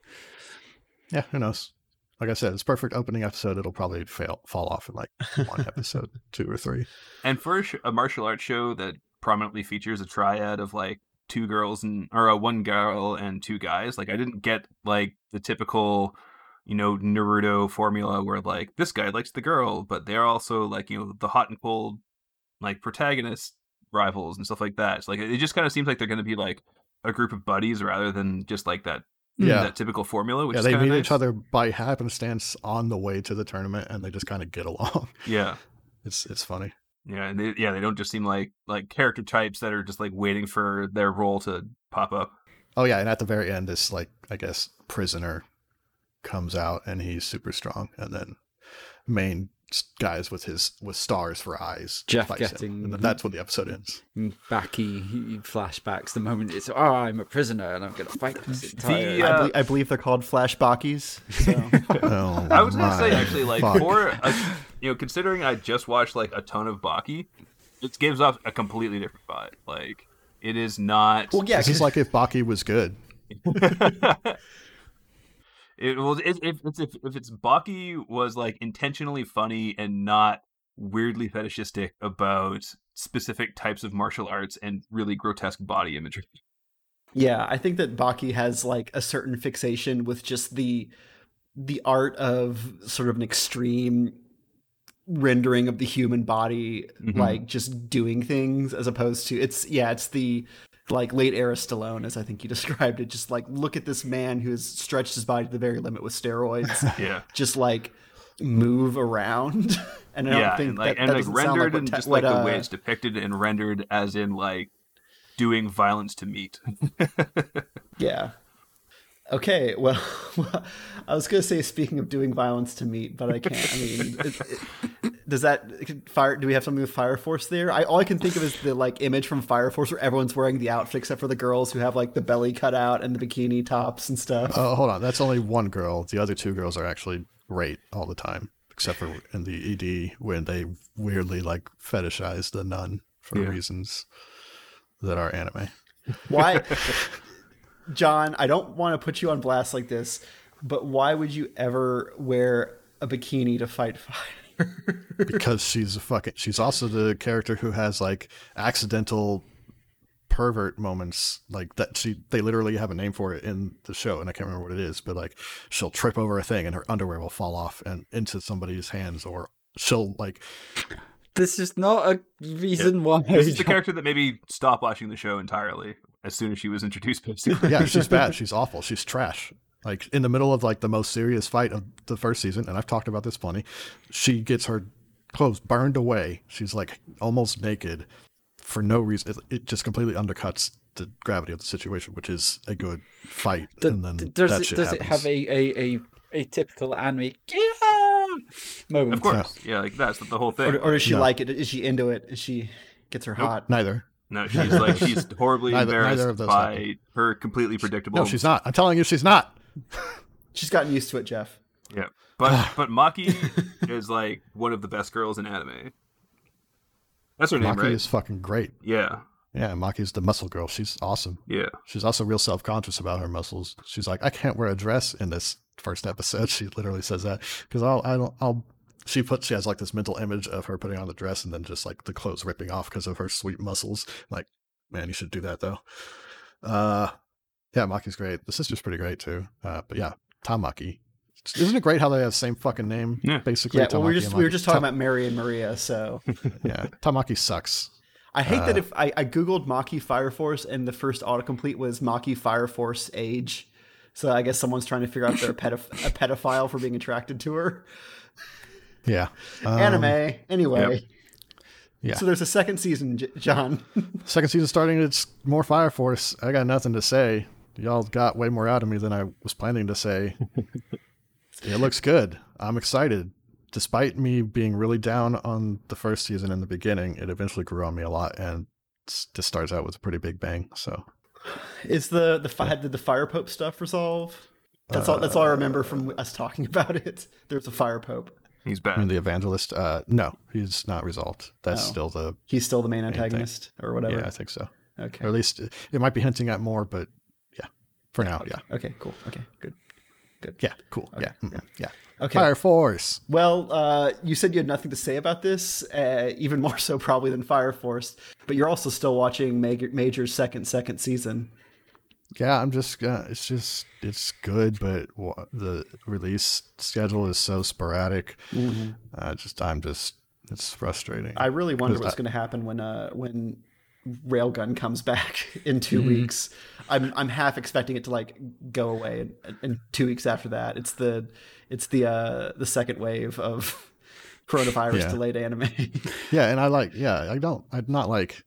Yeah, who knows? Like I said, it's perfect opening episode. It'll probably fail, fall off in like one (laughs) episode, two or three. and for a, sh- a martial arts show that prominently features a triad of like two girls and or a one girl and two guys like i didn't get like the typical you know Naruto formula where like this guy likes the girl, but they're also like you know the hot and cold like protagonist rivals and stuff like that. It's like it just kind of seems like they're going to be like a group of buddies rather than just like that Yeah. that typical formula. Which yeah, they meet nice. each other by happenstance on the way to the tournament, and they just kind of get along. Yeah, (laughs) It's it's funny. Yeah, and they, yeah. They don't just seem like like character types that are just like waiting for their role to pop up. Oh yeah, and at the very end, this like I guess prisoner comes out, and he's super strong, and then main guys with his with stars for eyes. Jeff fights him, and that's when the episode ends. Baki flashbacks the moment it's oh I'm a prisoner and I'm gonna fight this entire. The, I, uh, belie- I believe they're called flashbackies. So. (laughs) Oh, I was gonna say actually, like fuck. for a, you know, considering I just watched like a ton of Baki, it gives off a completely different vibe. Like it is not. well, yeah, this 'cause- is like if Baki was good. (laughs) it well, if if if, if, if it's Baki was like intentionally funny and not weirdly fetishistic about specific types of martial arts and really grotesque body imagery. Yeah, I think that Baki has like a certain fixation with just the the art of sort of an extreme rendering of the human body Mhm. like just doing things as opposed to it's yeah, it's the like late era Stallone as I think you (laughs) described it just like look at this man who has stretched his body to the very limit with steroids (laughs) Yeah. just like move around (laughs) and I don't yeah, think and like that, and that like rendered like and te- just what, like the uh, way it's depicted and rendered as in like doing violence to meat. Yeah. Okay. Well, (laughs) well, I was gonna say speaking of doing violence to meat, but I can't. I mean, it, it, does that fire? Do we have something with Fire Force there? I all I can think of is the like image from Fire Force where everyone's wearing the outfit except for the girls who have like the belly cut out and the bikini tops and stuff. Oh, hold on. That's only one girl. The other two girls are actually great all the time, except for in the ED when they weirdly like fetishize the nun for Yeah. reasons that are anime. Why, (laughs) John? I don't want to put you on blast like this, but why would you ever wear a bikini to fight fire? (laughs) because she's a fucking she's also the character who has like accidental pervert moments like that she they literally have a name for it in the show and I can't remember what it is but like she'll trip over a thing and her underwear will fall off and into somebody's hands or she'll like This is not a reason why. This is the character that maybe stop watching the show entirely as soon as she was introduced (laughs) basically. yeah she's bad (laughs) she's awful she's trash like in the middle of like the most serious fight of the first season and I've talked about this plenty she gets her clothes burned away she's like almost naked for no reason. It, it just completely undercuts the gravity of the situation, which is a good fight. D- and then does that it shit does it have a a, a, a typical anime yeah! moment? Of course. Yeah, like that's the whole thing. or, or does she No. like it? Is she into it? Is she gets her hot? Neither. No, she's like (laughs) she's horribly Neither- embarrassed neither by happen. her completely predictable. No, she's not. I'm telling you, she's not. (laughs) She's gotten used to it, Jeff. Yeah, but (sighs) but Maki is like one of the best girls in anime. That's her name, Maki right? is fucking great. Yeah, Yeah, Maki's the muscle girl. She's awesome. yeah. She's also real self conscious about her muscles. She's like, I can't wear a dress in this first episode. (laughs) She literally says that because I'll, I don't, I'll. She puts, she has like this mental image of her putting on the dress and then just like the clothes ripping off because of her sweet muscles. Like, man, you should do that though. Uh, yeah, Maki's great. The sister's pretty great too. Uh, but yeah, Tamaki. Isn't it great how they have the same fucking name? Yeah. Basically, Yeah, well, we were just we were just talking Ta- about Mary and Maria. So (laughs) Yeah, Tamaki sucks. I hate Uh, that if I, I googled Maki Fire Force and the first autocomplete was Maki Fire Force age. So I guess someone's trying to figure out if they're a, pedoph- a pedophile for being attracted to her. Yeah. Um, Anime, anyway. Yeah. So there's a second season, John. (laughs) Second season starting, it's more Fire Force. I got nothing to say. Y'all got way more out of me than I was planning to say. (laughs) it looks good. I'm excited. Despite me being really down on the first season in the beginning, it eventually grew on me a lot, and this starts out with a pretty big bang. So Is the the fi- did the Fire Pope stuff resolve? That's all. That's all I remember from us talking (laughs) about it. There's a Fire Pope. He's I mean, the evangelist, uh, no, he's not resolved. That's Oh. still the He's still the main antagonist, or whatever. yeah, I think so. Okay. Or at least it might be hinting at more, but yeah, for now, yeah, Okay. Cool. Okay. Good. Good. yeah, cool, yeah, mhm, yeah. Okay. Fire Force. Well, uh, you said you had nothing to say about this, uh, even (laughs) more so probably than Fire Force, but you're also still watching Major, Major's second second season. Yeah, I'm just uh, it's just it's good, but wha- the release schedule is so sporadic. Uh, just I'm just it's frustrating. I really wonder what's going to happen when uh when Railgun comes (laughs) back in 2 Mm-hmm. weeks. I'm I'm half expecting it to like go away, and, and two weeks after that, it's the it's the uh the second wave of (laughs) coronavirus Yeah. delayed anime. (laughs) yeah, and I like yeah, I don't I'm not like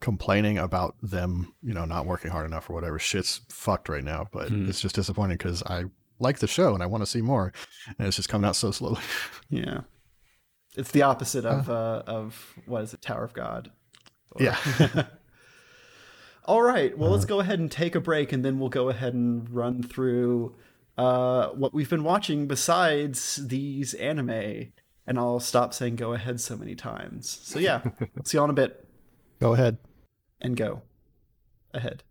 complaining about them, you know, not working hard enough or whatever. Shit's fucked right now, but Hmm. it's just disappointing because I like the show and I want to see more, and it's just coming out so slowly. (laughs) yeah, it's the opposite of uh of what is it, Tower of God. yeah, (laughs) All right. Well, Uh-huh. let's go ahead and take a break, and then we'll go ahead and run through uh, what we've been watching besides these anime. And I'll stop saying "go ahead" so many times. So yeah, (laughs) see you on a bit, go ahead. And go ahead.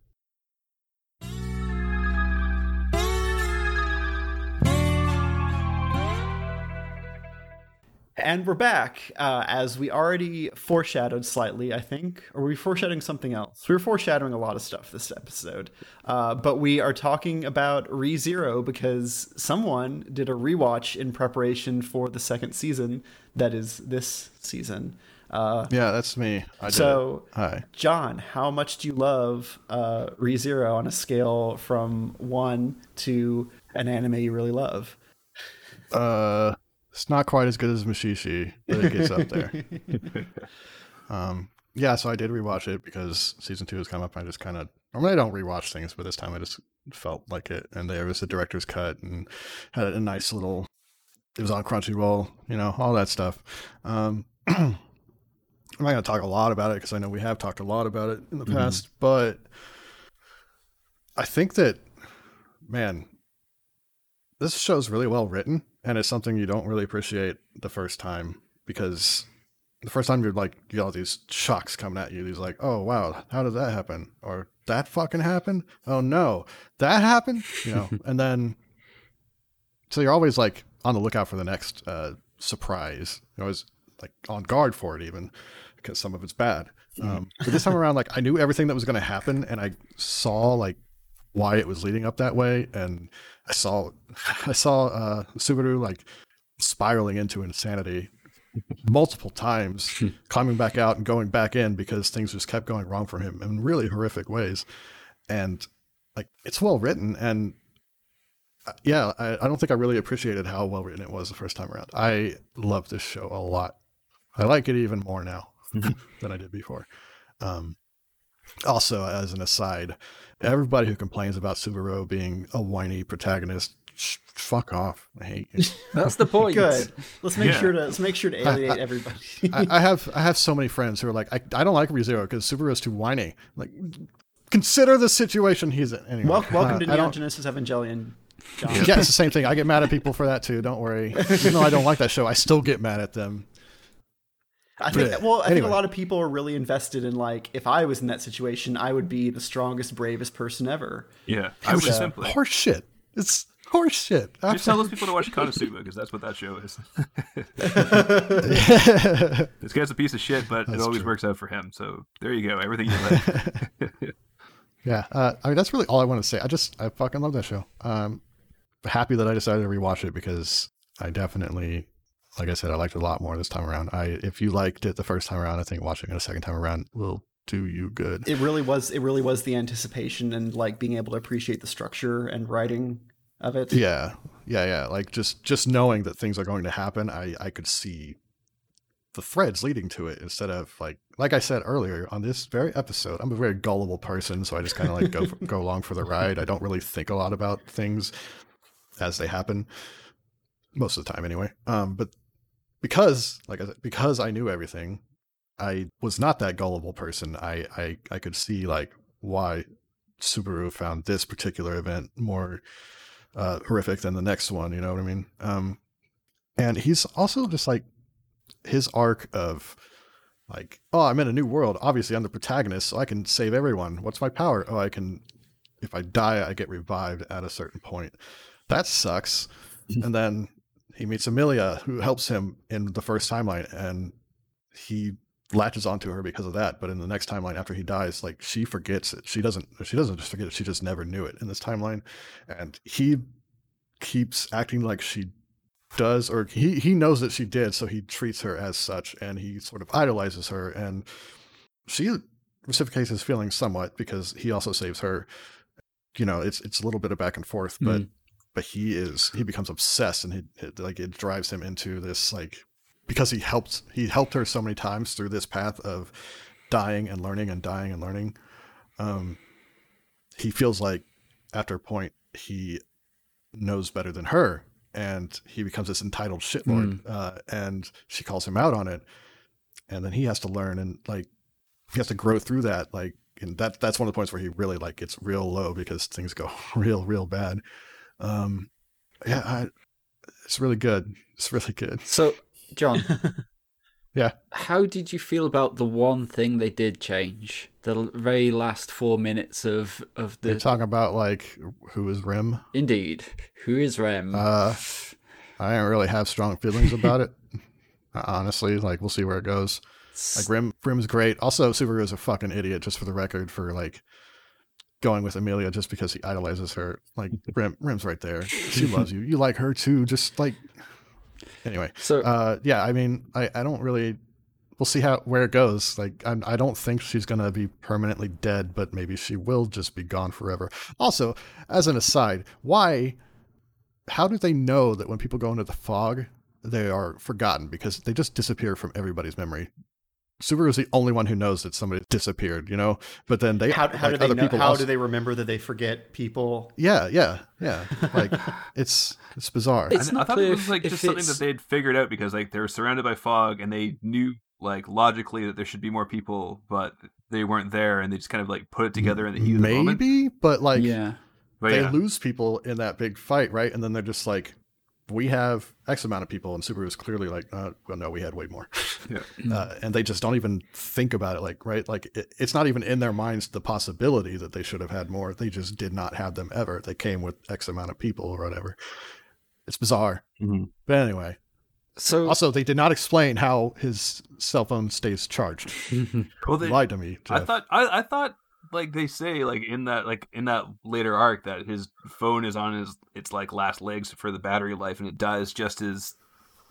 And we're back, uh, as we already foreshadowed slightly, I think. Or were we foreshadowing something else? We were foreshadowing a lot of stuff this episode. Uh, but we are talking about ReZero because someone did a rewatch in preparation for the second season, that is this season. Uh, Yeah, that's me. I so. Hi. John, how much do you love uh, ReZero on a scale from one to an anime you really love? Uh, it's not quite as good as Mushishi, but it gets up there. (laughs) um, yeah, so I did rewatch it because season two has come up. I just kind of normally I don't rewatch things, but this time I just felt like it. And there was a director's cut and had a nice little. It was on Crunchyroll, you know, all that stuff. Um, (clears throat) I'm not going to talk a lot about it because I know we have talked a lot about it in the past, but I think that, man, this show's really well written and it's something you don't really appreciate the first time because the first time you're like you get all these shocks coming at you these like oh wow how did that happen? Or that fucking happened? Oh no that happened? You know (laughs) and then so you're always like on the lookout for the next uh surprise. You're always like on guard for it even because some of it's bad. (laughs) Um but this time around like i knew everything that was going to happen and i saw like why it was leading up that way and i saw (laughs) i saw uh subaru like spiraling into insanity multiple times (laughs) climbing back out and going back in because things just kept going wrong for him in really horrific ways. And like it's well written and uh, yeah I, I don't think i really appreciated how well written it was the first time around. I love this show a lot. I like it even more now (laughs) (laughs) than i did before um also as an aside everybody who complains about subaru being a whiny protagonist sh- fuck off i hate you (laughs) That's the point. Good. Let's make Yeah. sure to let's make sure to alienate everybody. I, I have I have so many friends who are like, I, I don't like ReZero because Subaru is too whiny. Like, consider the situation he's in. Anyway, Wel- welcome uh, to I Neon Genesis Evangelion. John. Yeah, it's the same thing. I get mad at people for that too. Don't worry. Even though I don't like that show, I still get mad at them. I think Yeah. well, I think a lot of people are really invested in like if I was in that situation, I would be the strongest, bravest person ever. Yeah, I would So- simply Horse shit. It's horse shit. just tell those people to watch Konosuba because that's what that show is. (laughs) this guy's a piece of shit, but it always true. works out for him. So there you go. Everything you like. (laughs) yeah, uh, I mean that's really all I want to say. I just I fucking love that show. Um, happy that I decided to rewatch it because I definitely, like I said, I liked it a lot more this time around. I if you liked it the first time around, I think watching it a second time around will do you good. It really was. It really was the anticipation and like being able to appreciate the structure and writing of it. Yeah, yeah, yeah. Like just just knowing that things are going to happen, I I could see the threads leading to it instead of like like I said earlier on this very episode. I'm a very gullible person, so I just kind of like go for, go along for the ride. I don't really think a lot about things as they happen most of the time, anyway. Um, but because like I said, because I knew everything, I was not that gullible person. I I I could see like why Subaru found this particular event more uh, horrific than the next one. You know what I mean? Um, and he's also just like his arc of like, oh, I'm in a new world. Obviously, I'm the protagonist, so I can save everyone. What's my power? Oh, I can. If I die, I get revived at a certain point. That sucks. and then he meets Emilia, who helps him in the first timeline, and he latches onto her because of that. But in the next timeline after he dies, like she forgets it. She doesn't she doesn't just forget it, she just never knew it in this timeline. And he keeps acting like she does or he he knows that she did, so he treats her as such and he sort of idolizes her and she reciprocates his feelings somewhat because he also saves her. You know, it's it's a little bit of back and forth, but hmm. But he is he becomes obsessed and he it, like it drives him into this like because he helped he helped her so many times through this path of dying and learning and dying and learning um he feels like after a point he knows better than her and he becomes this entitled shitlord uh, and she calls him out on it. And then he has to learn and like he has to grow through that like and that that's one of the points where he really like gets real low because things go (laughs) real real bad um yeah I, it's really good it's really good So, John. (laughs) Yeah. How did you feel about the one thing they did change? The very last four minutes of of the. You're talking about like who is Rem. Indeed. Who is Rem? Uh, I don't really have strong feelings about it. (laughs) Uh, Honestly, like we'll see where it goes. Like Rem, Rem's great. Also, Subaru is a fucking idiot, just for the record, for like going with Emilia just because he idolizes her. Like (laughs) Rem, Rem's right there. She loves you. You like her too. Just like anyway. (laughs) so, Uh, yeah. I mean, I, I don't really. We'll see how where it goes. Like, I, I don't think she's gonna be permanently dead, but maybe she will just be gone forever. Also, as an aside, why? How do they know that when people go into the fog, they are forgotten because they just disappear from everybody's memory? Subaru is the only one who knows that somebody disappeared, you know. But then they How, how like, do they other know? people How also- do they remember that they forget people? Yeah, yeah, yeah. (laughs) Like it's it's bizarre. It's I, not I thought it was like just something that they'd figured out because like they were surrounded by fog and they knew like logically that there should be more people, but they weren't there, and they just kind of like put it together in the heat of the moment. Maybe, but like yeah. But they yeah, lose people in that big fight, right? And then they're just like, we have X amount of people, and Subaru is clearly like, uh, well, no, we had way more. Yeah. Uh, and they just don't even think about it, like, right? Like, it, it's not even in their minds the possibility that they should have had more. They just did not have them ever. They came with X amount of people or whatever. It's bizarre. Mhm. But anyway, So, also, they did not explain how his cell phone stays charged. well, They they, lied to me. I thought I, I thought like they say like in that like in that later arc that his phone is on his its like last legs for the battery life and it dies just as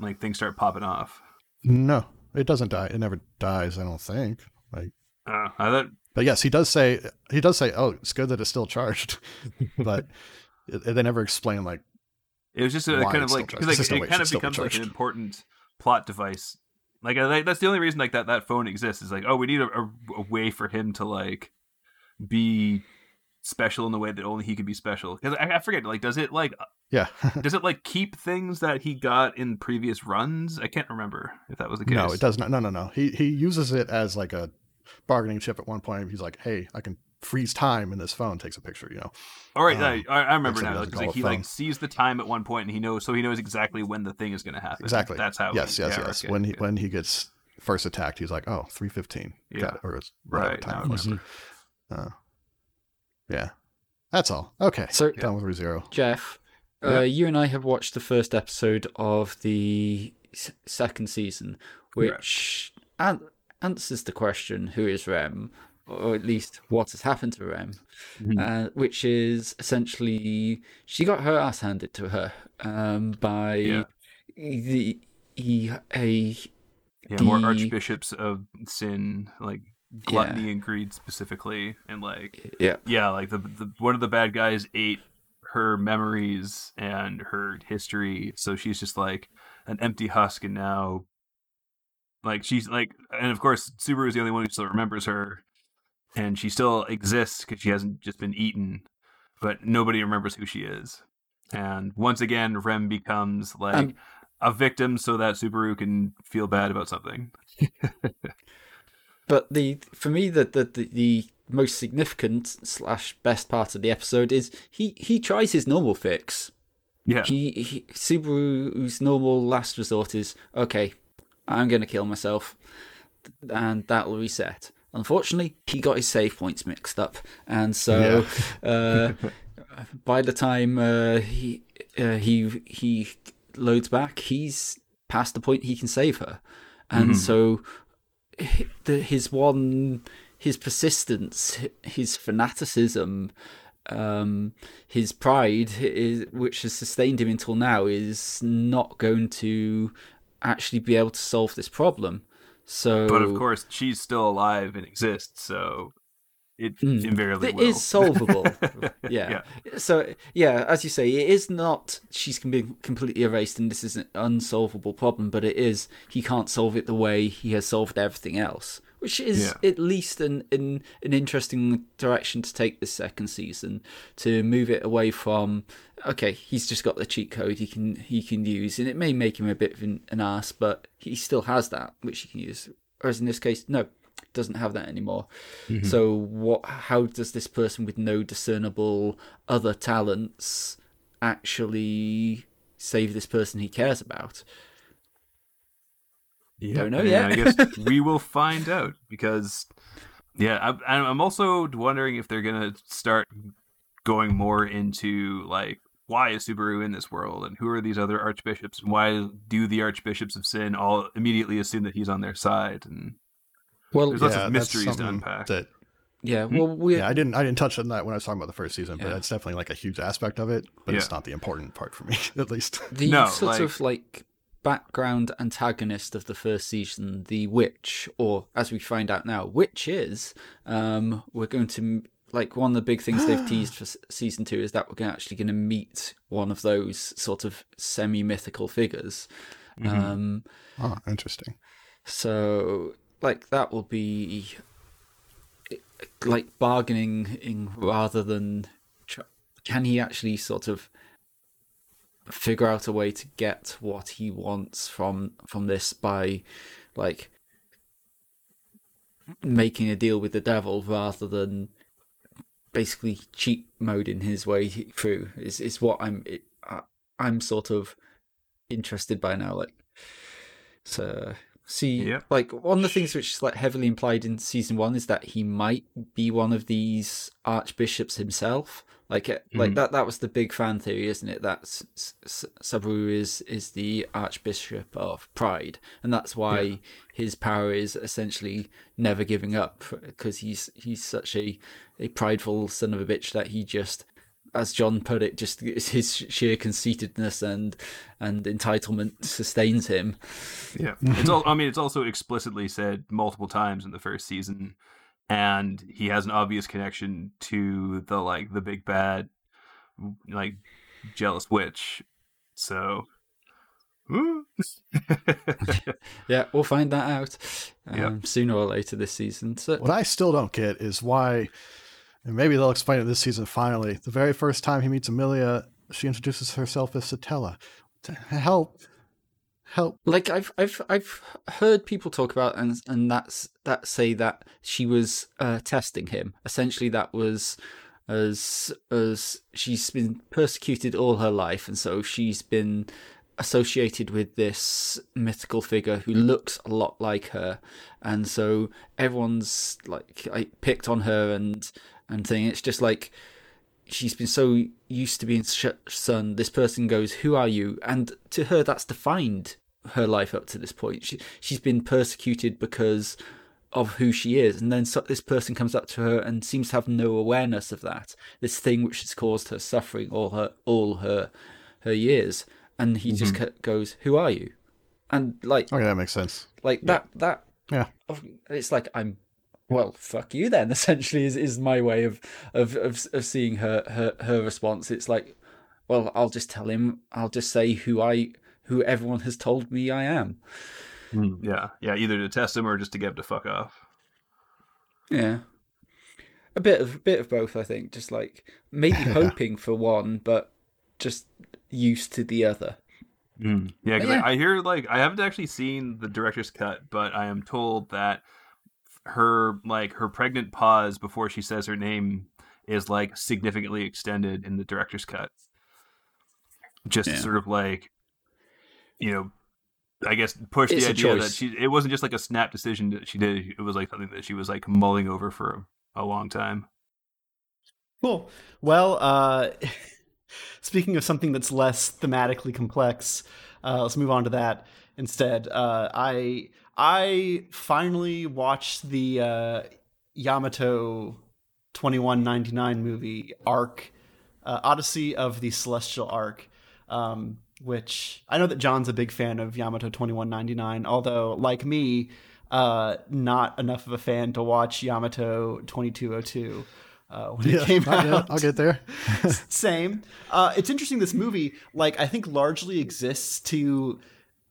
like things start popping off. no, it doesn't die. It never dies. I don't think. Like. Uh, I thought But yes, he does say he does say, "Oh, it's good that it's still charged," (laughs) but it, they never explain like it was just a, kind of like like, no it it kind of be becomes like an important plot device. Like I, like, that's the only reason like that that phone exists is like oh we need a, a, a way for him to like be special in the way that only he can be special because I, I forget like does it like yeah. (laughs) does it like keep things that he got in previous runs? I can't remember if that was the case. no, it does not. No, no, no. He he uses it as like a bargaining chip at one point. He's like, "Hey, I can freeze time," and this phone takes a picture. You know. All right, Um, I, I remember now. he Like, like, he it like sees the time at one point, and he knows, so he knows exactly when the thing is going to happen. Exactly. That's how. Yes, he- yes, yeah, yes. okay, when he okay. when he gets first attacked, he's like, "Oh, 315. Yeah. Got it. Or it's whatever Right, time now it I was. Uh, yeah, that's all. Okay, so done with ReZero. Jeff, Yeah. uh, you and I have watched the first episode of the s- second season, which an- answers the question who is Rem, or at least what has happened to Rem, Mhm. uh, which is essentially she got her ass handed to her um, by Yeah. the he, a yeah, more archbishops of sin, like gluttony and greed specifically, and like yeah yeah, like the, the one of the bad guys ate her memories and her history, so she's just like an empty husk, and now like she's like, and of course Subaru is the only one who still remembers her, and she still exists because she hasn't just been eaten, but nobody remembers who she is, and once again Rem becomes like. Um, a victim so that Subaru can feel bad about something. (laughs) But the for me the the, the, the most significant slash best part of the episode is he he tries his normal fix. Yeah. He, he Subaru's normal last resort is okay. I'm gonna kill myself, and that will reset. Unfortunately, he got his save points mixed up, and so uh, by the time uh, he uh, he he loads back, he's past the point he can save her, and Mhm. so his one his persistence, his fanaticism, um, his pride, is, which has sustained him until now, is not going to actually be able to solve this problem. So, but of course, she's still alive and exists, so it mm, invariably it will. is solvable. (laughs) yeah. yeah. So yeah, as you say, it is not she's can be completely erased, and this is an unsolvable problem. But it is he can't solve it the way he has solved everything else, which is yeah. at least an, an an interesting direction to take this second season to move it away from okay, he's just got the cheat code he can he can use, and it may make him a bit of an, an ass, but he still has that which he can use. Whereas in this case, no, doesn't have that anymore. Mm-hmm. So what? How does this person with no discernible other talents actually save this person he cares about? Yeah, Don't know yet. I guess we will find out because, yeah, I, I'm also wondering if they're gonna start going more into like why is Subaru in this world and who are these other archbishops and why do the archbishops of sin all immediately assume that he's on their side and well, there's lots yeah, of mysteries to unpack. That, yeah, well, we yeah, I didn't I didn't touch on that when I was talking about the first season, but yeah. it's definitely like a huge aspect of it. But yeah. it's not the important part for me, (laughs) at least. The no, sort like, of like background antagonist of the first season, the witch, or as we find out now, witches. Um, we're going to like one of the big things they've (gasps) teased for season two is that we're actually going to meet one of those sort of semi mythical figures. Mm-hmm. Um, oh, interesting. So like that will be like bargaining in rather than can he actually sort of figure out a way to get what he wants from from this by like making a deal with the devil rather than basically cheat mode in his way through is is what I'm it, I'm sort of interested by now like so see yeah. like one of the things which is like heavily implied in season one is that he might be one of these archbishops himself like mm-hmm. like that that was the big fan theory isn't it that Subaru is is the archbishop of pride and that's why yeah. his power is essentially never giving up because he's he's such a a prideful son of a bitch that he just as John put it, just his sheer conceitedness and and entitlement sustains him. Yeah, (laughs) it's all. I mean, it's also explicitly said multiple times in the first season, and he has an obvious connection to the like the big bad, like jealous witch. So. (laughs) yeah, we'll find that out um, yep. sooner or later this season. So, what I still don't get is why and maybe they'll explain it this season finally. The very first time he meets Emilia, she introduces herself as Satella. Help. Help. Like I've I've I've heard people talk about and and that's that say that she was uh, testing him. Essentially that was as as she's been persecuted all her life and so she's been associated with this mythical figure who looks a lot like her and so everyone's like, like picked on her and and thing. It's just like she's been so used to being son. This person goes, "Who are you?" And to her, that's defined her life up to this point. She she's been persecuted because of who she is, and then so, this person comes up to her and seems to have no awareness of that. This thing which has caused her suffering all her all her her years, and he mm-hmm. just goes, "Who are you?" And like, okay, that makes sense. Like yeah. that that yeah, it's like I'm well, fuck you then. (laughs) Essentially, is is my way of of of, of seeing her, her her response. It's like, well, I'll just tell him. I'll just say who I who everyone has told me I am. Mm, yeah, yeah. Either to test him or just to get him to fuck off. Yeah, a bit of a bit of both. I think. Just like maybe (laughs) hoping for one, but just used to the other. Mm. Yeah, yeah. I, I hear like I haven't actually seen the director's cut, but I am told that her like her pregnant pause before she says her name is like significantly extended in the director's cut. Just yeah. sort of like you know I guess push it's the idea that she it wasn't just like a snap decision that she did. It was like something that she was like mulling over for a, a long time. Cool. Well, uh (laughs) speaking of something that's less thematically complex, uh let's move on to that instead. Uh I I finally watched the uh, Yamato 2199 movie arc, uh, Odyssey of the Celestial Ark, um, which I know that John's a big fan of Yamato 2199, although, like me, uh, not enough of a fan to watch Yamato 2202. Uh, when Yeah, it came I'll, out, get, I'll get there. (laughs) same. Uh, it's interesting. This movie, like, I think largely exists to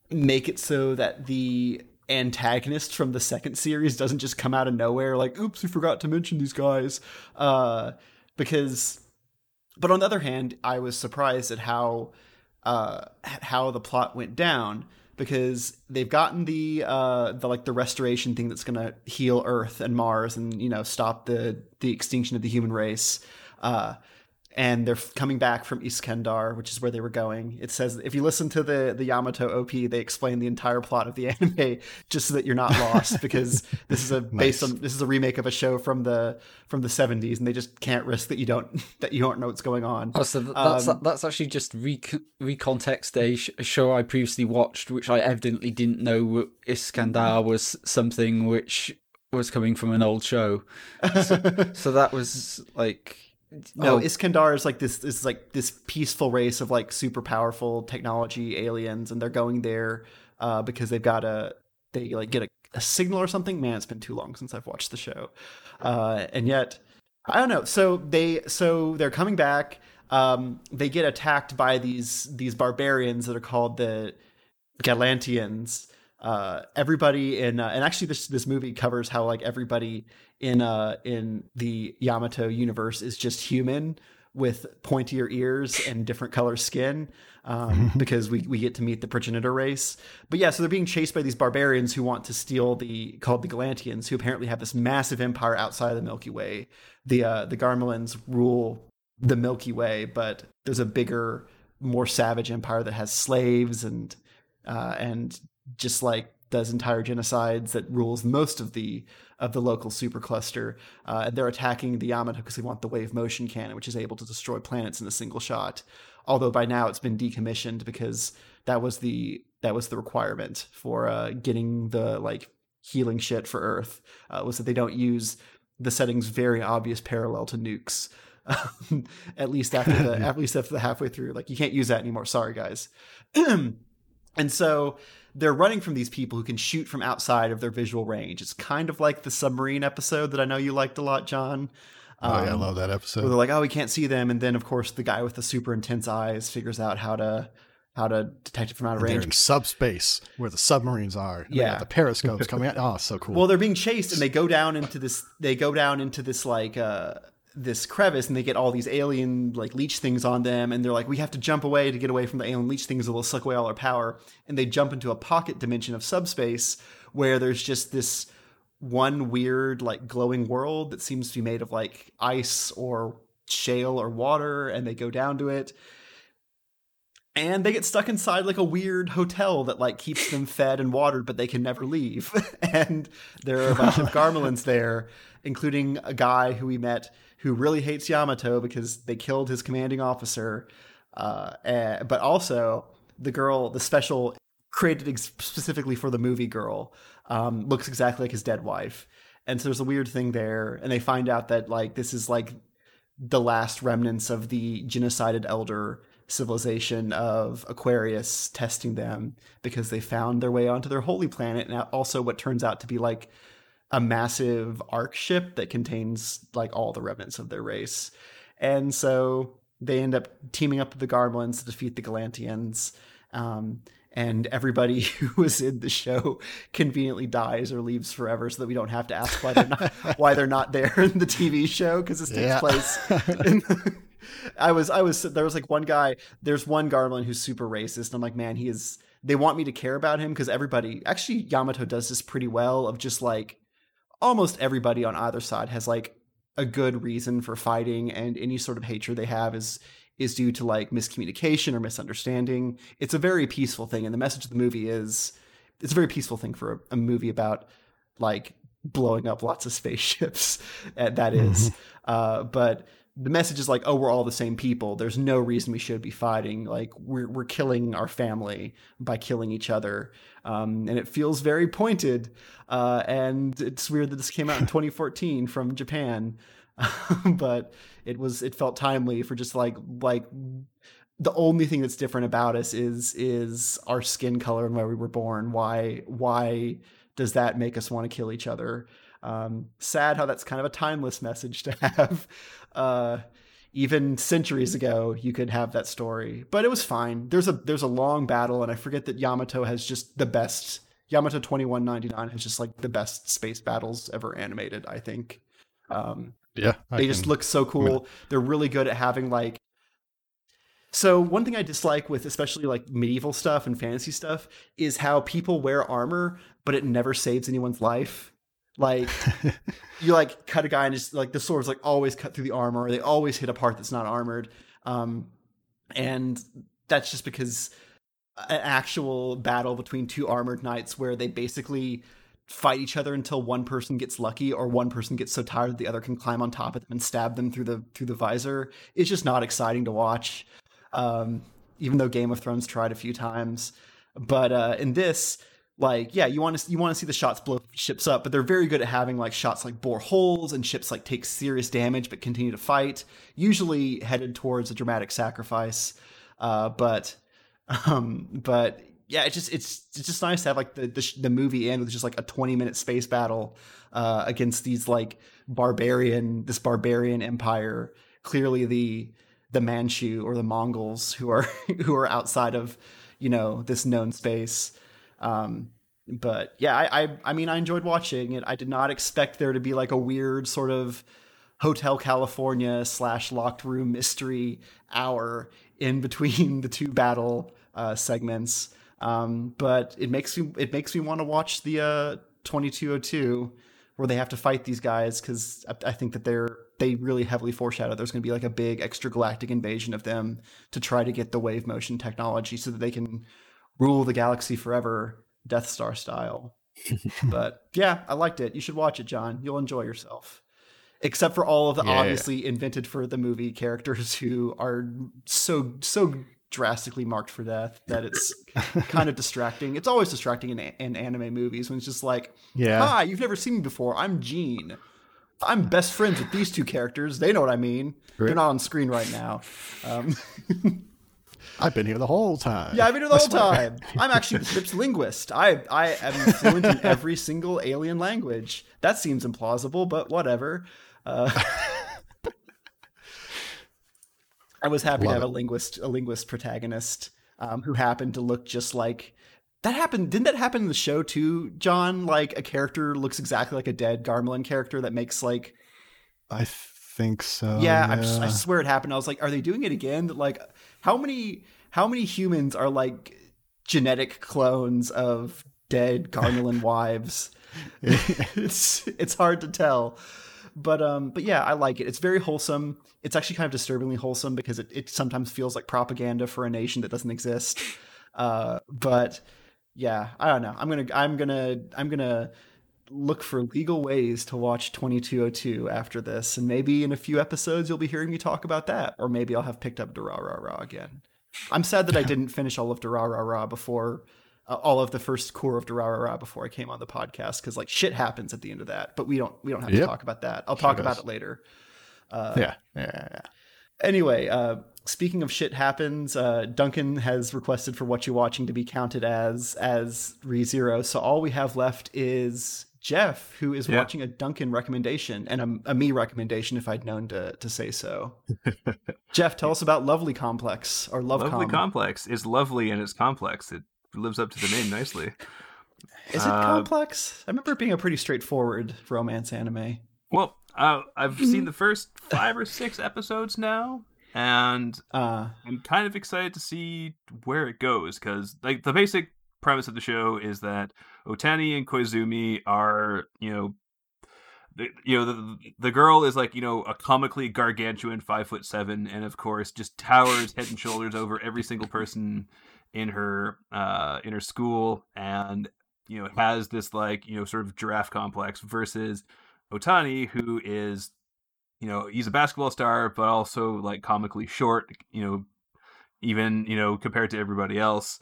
make it so that the antagonist from the second series doesn't just come out of nowhere, like, "Oops, we forgot to mention these guys," uh, because. But on the other hand, I was surprised at how uh, how the plot went down because they've gotten the uh, the like the restoration thing that's going to heal Earth and Mars and you know stop the the extinction of the human race. And they're coming back from Iskandar, which is where they were going. It says if you listen to the the Yamato OP, they explain the entire plot of the (laughs) anime just so that you're not lost because (laughs) this is a based on this is a remake of a show from the from the 70s, and they just can't risk that you don't (laughs) that you don't know what's going on. Oh, so that's Um, that's actually just re- recontext a, sh- a show I previously watched, which I evidently didn't know Iskandar was something which was coming from an old show. So, so that was like No, oh, Iskandar is like this is like this peaceful race of like super powerful technology aliens, and they're going there uh, because they've got a they like get a, a signal or something. Man, it's been too long since I've watched the show, uh, and yet I don't know. So they so they're coming back. Um, they get attacked by these these barbarians that are called the Galantians. Uh, everybody in uh, and actually this this movie covers how like everybody in uh in the Yamato universe is just human with pointier ears and different color skin um, (laughs) because we, we get to meet the progenitor race. But yeah, so they're being chased by these barbarians who want to steal the called the Galantians, who apparently have this massive empire outside of the Milky Way. The uh, the Garmelins rule the Milky Way, but there's a bigger, more savage empire that has slaves and uh, and just like does entire genocides that rules most of the of the local supercluster. Uh, and they're attacking the Yamato because they want the wave motion cannon, which is able to destroy planets in a single shot. Although by now it's been decommissioned because that was the that was the requirement for uh, getting the like healing shit for Earth uh, was that they don't use the setting's very obvious parallel to nukes. Um, (laughs) at least after the (laughs) at least after the halfway through, like you can't use that anymore. Sorry, guys. (clears throat) and so they're running from these people who can shoot from outside of their visual range. It's kind of like the submarine episode that I know you liked a lot, John. Oh yeah, I Um, love that where episode. they're like, "Oh, we can't see them," and then of course the guy with the super intense eyes figures out how to how to detect it from out of They're range. in subspace where the submarines are. Yeah. the periscopes coming out. Oh, so cool. (laughs) Well, they're being chased, and they go down into this. They go down into this like uh, this crevice, and they get all these alien like leech things on them, and they're like, "We have to jump away to get away from the alien leech things, or they'll suck away all our power." And they jump into a pocket dimension of subspace where there's just this one weird like glowing world that seems to be made of like ice or shale or water, and they go down to it. And they get stuck inside like a weird hotel that like keeps them (laughs) fed and watered, but they can never leave. (laughs) and there are a bunch of (laughs) Garmelins there, including a guy who we met who really hates Yamato because they killed his commanding officer. Uh, eh, but also the girl, the special created ex- specifically for the movie girl, um, looks exactly like his dead wife. And so there's a weird thing there, and they find out that like this is like the last remnants of the genocided elder civilization of Aquarius testing them because they found their way onto their holy planet and also what turns out to be like a massive ark ship that contains like all the remnants of their race. And so they end up teaming up with the Garmelins to defeat the Galantians. Um, and everybody (laughs) who was in the show conveniently dies or leaves forever so that we don't have to ask why they're not (laughs) why they're not there in the TV show because this takes Yeah. place (laughs) in I was I was there was like one guy there's one Garmelin who's super racist and I'm like man he is they want me to care about him because everybody actually Yamato does this pretty well of just like almost everybody on either side has like a good reason for fighting and any sort of hatred they have is is due to like miscommunication or misunderstanding. It's a very peaceful thing and the message of the movie is it's a very peaceful thing for a, a movie about like blowing up lots of spaceships. (laughs) That is. Uh, but the message is like, oh, we're all the same people. There's no reason we should be fighting. Like we're we're killing our family by killing each other, um, and it feels very pointed. Uh, and it's weird that this came out in (laughs) 2014 from Japan, (laughs) but it was it felt timely for just like like the only thing that's different about us is is our skin color and where we were born. Why why does that make us want to kill each other? Um, sad how that's kind of a timeless message to (laughs) have. Uh, even centuries ago, you could have that story, but it was fine. There's a there's a long battle, and I forget that Yamato has just the best. Yamato twenty one ninety nine has just like the best space battles ever animated. I think. Um, yeah, I they can, just look so cool. I mean, They're really good at having like so one thing I dislike with especially like medieval stuff and fantasy stuff is how people wear armor, but it never saves anyone's life. Like (laughs) you like cut a guy and just like the swords like always cut through the armor, or they always hit a part that's not armored. Um, and that's just because an actual battle between two armored knights where they basically fight each other until one person gets lucky or one person gets so tired that the other can climb on top of them and stab them through the through the visor is just not exciting to watch. Um, even though Game of Thrones tried a few times, but uh, in this, like yeah you want to you want to see the shots blow ships up but they're very good at having like shots like bore holes and ships like take serious damage but continue to fight usually headed towards a dramatic sacrifice. Uh, but (laughs) um but yeah it's just it's it's just nice to have like the the, the movie end with just like a 20 minute space battle uh, against these like barbarian this barbarian empire clearly the the manchu or the mongols who are (laughs) who are outside of you know this known space um, but yeah, I, I, I mean I enjoyed watching it. I did not expect there to be like a weird sort of Hotel California slash locked room mystery hour in between (laughs) the two battle uh, segments. Um, but it makes me it makes me want to watch the uh, 2202 where they have to fight these guys because I, I, think that they're they really heavily foreshadow there's going to be like a big extra galactic invasion of them to try to get the wave motion technology so that they can rule the galaxy forever, Death Star style. (laughs) but yeah, I liked it. You should watch it, John. You'll enjoy yourself. Except for all of the yeah, obviously yeah. invented for the movie characters who are so so drastically marked for death that it's (laughs) kind of distracting. It's always distracting in, in anime movies when it's just like, yeah. hi, you've never seen me before. I'm Gene. I'm best friends with these two characters. They know what I mean. Right. They're not on screen right now. Um, (laughs) I've been here the whole time. Yeah, I've been here the whole time. I'm actually the ship's linguist. I I am fluent in every single alien language. That seems implausible, but whatever. Uh, (laughs) I was happy Love to have it. a linguist a linguist protagonist um, who happened to look just like that happened didn't that happen in the show too john like a character looks exactly like a dead garmelin character that makes like i think so yeah, yeah. I, I, swear it happened i was like are they doing it again like how many how many humans are like genetic clones of dead Garmelin (laughs) wives? it's it's hard to tell. But um but yeah, I like it. It's very wholesome. It's actually kind of disturbingly wholesome because it, it sometimes feels like propaganda for a nation that doesn't exist. Uh but yeah, I don't know. I'm gonna I'm gonna I'm gonna look for legal ways to watch 2202 after this, and maybe in a few episodes you'll be hearing me talk about that, or maybe I'll have picked up Durarara again. I'm sad that I (laughs) didn't finish all of Durarara before uh, all of the first core of Durarara before I came on the podcast because like shit happens at the end of that, but we don't we don't have yep. to talk about that. I'll talk about it later. Uh, yeah. yeah, yeah. Anyway, uh, speaking of shit happens, uh, Duncan has requested for what you're watching to be counted as as ReZero. So all we have left is Jeff, who is yeah. watching a Duncan recommendation and a, a, me recommendation if I'd known to, to say so. (laughs) Jeff, tell us about Lovely Complex or Love Lovely Com. Complex is lovely and it's complex. It lives up to the name nicely. (laughs) Is it uh, complex? I remember it being a pretty straightforward romance anime. Well, uh, I've mm-hmm. seen the first five or six episodes now, and uh, I'm kind of excited to see where it goes because, like, the basic premise of the show is that Otani and Koizumi are, you know, the, you know the the girl is like you know a comically gargantuan five foot seven, and of course just towers head and shoulders over every single person in her uh in her school, and you know has this like you know sort of giraffe complex versus Otani, who is you know he's a basketball star, but also like comically short. You know, even you know compared to everybody else,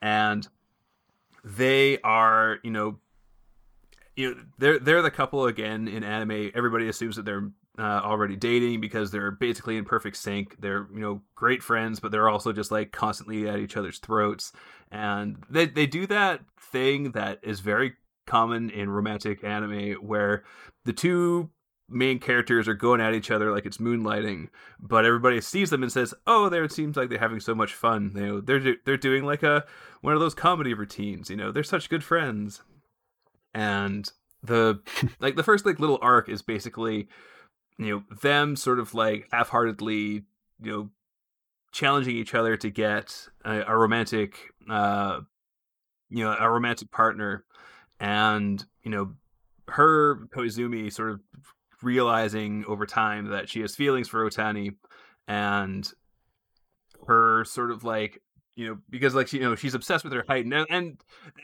and they are you know you know they're they're the couple again in anime. Everybody assumes that they're uh, already dating because they're basically in perfect sync. They're you know great friends, but they're also just like constantly at each other's throats, and they they do that thing that is very common in romantic anime where the two main characters are going at each other like it's moonlighting, but everybody sees them and says, "Oh, there it seems like they're having so much fun. You know, they're they're doing like a one of those comedy routines. You know, they're such good friends." And the (laughs) like the first like little arc is basically you know them sort of like half-heartedly you know challenging each other to get a, a romantic uh you know a romantic partner and you know her koizumi sort of realizing over time that she has feelings for otani and her sort of like you know because like she, you know she's obsessed with her height and, and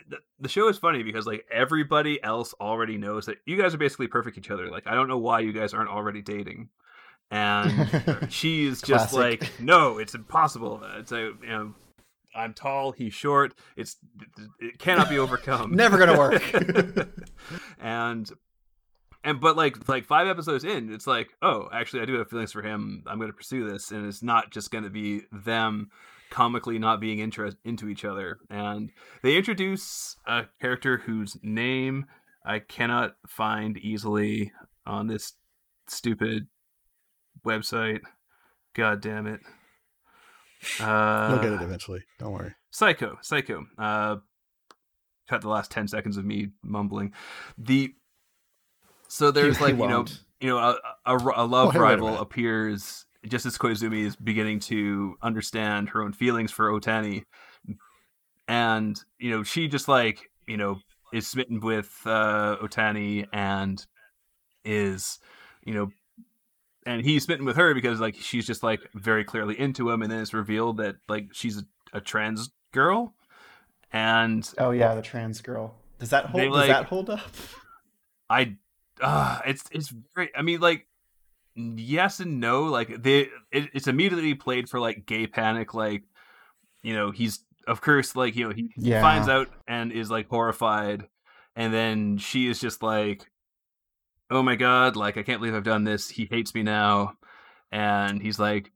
the, the show is funny because like everybody else already knows that you guys are basically perfect each other. Like i don't know why you guys aren't already dating. And (laughs) she's just Classic. like no it's impossible. It's a you know i'm tall he's short. It's it cannot be (laughs) overcome. Never gonna work. (laughs) and and but like like five episodes in it's like oh actually i do have feelings for him i'm going to pursue this and it's not just going to be them comically not being interest into each other and they introduce a character whose name i cannot find easily on this stupid website god damn it uh You'll get it eventually. Don't worry. Psycho, Psycho. Uh, cut the last ten seconds of me mumbling. The so there's He like you know won't. you know a, a, a love Oh, wait a rival appears just as Koizumi is beginning to understand her own feelings for Otani, and you know she just like you know is smitten with uh, Otani and is you know and he's smitten with her because like she's just like very clearly into him and then it's revealed that like she's a, a trans girl and oh yeah, the trans girl. Does that hold? They, does like- that hold up? i uh it's it's very i mean like yes and no like they it, it's immediately played for like gay panic like you know he's of course like you know he Yeah. finds out and is like horrified and then she is just like oh my god like i can't believe i've done this. He hates me now. And he's like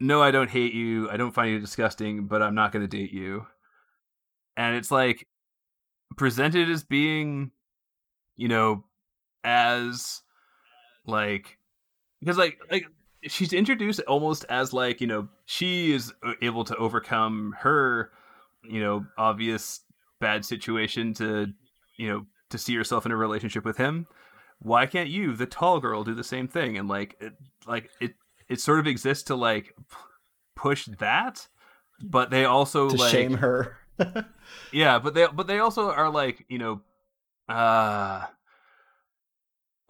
no i don't hate you. I don't find you disgusting but i'm not going to date you. And it's like presented as being you know as like because like like she's introduced almost as like you know she is uh, able to overcome her you know obvious bad situation to you know to see herself in a relationship with him why can't you the tall girl do the same thing and like it like it it sort of exists to like p- push that but they also to like shame her. (laughs) yeah, but they but they also are like you know, uh,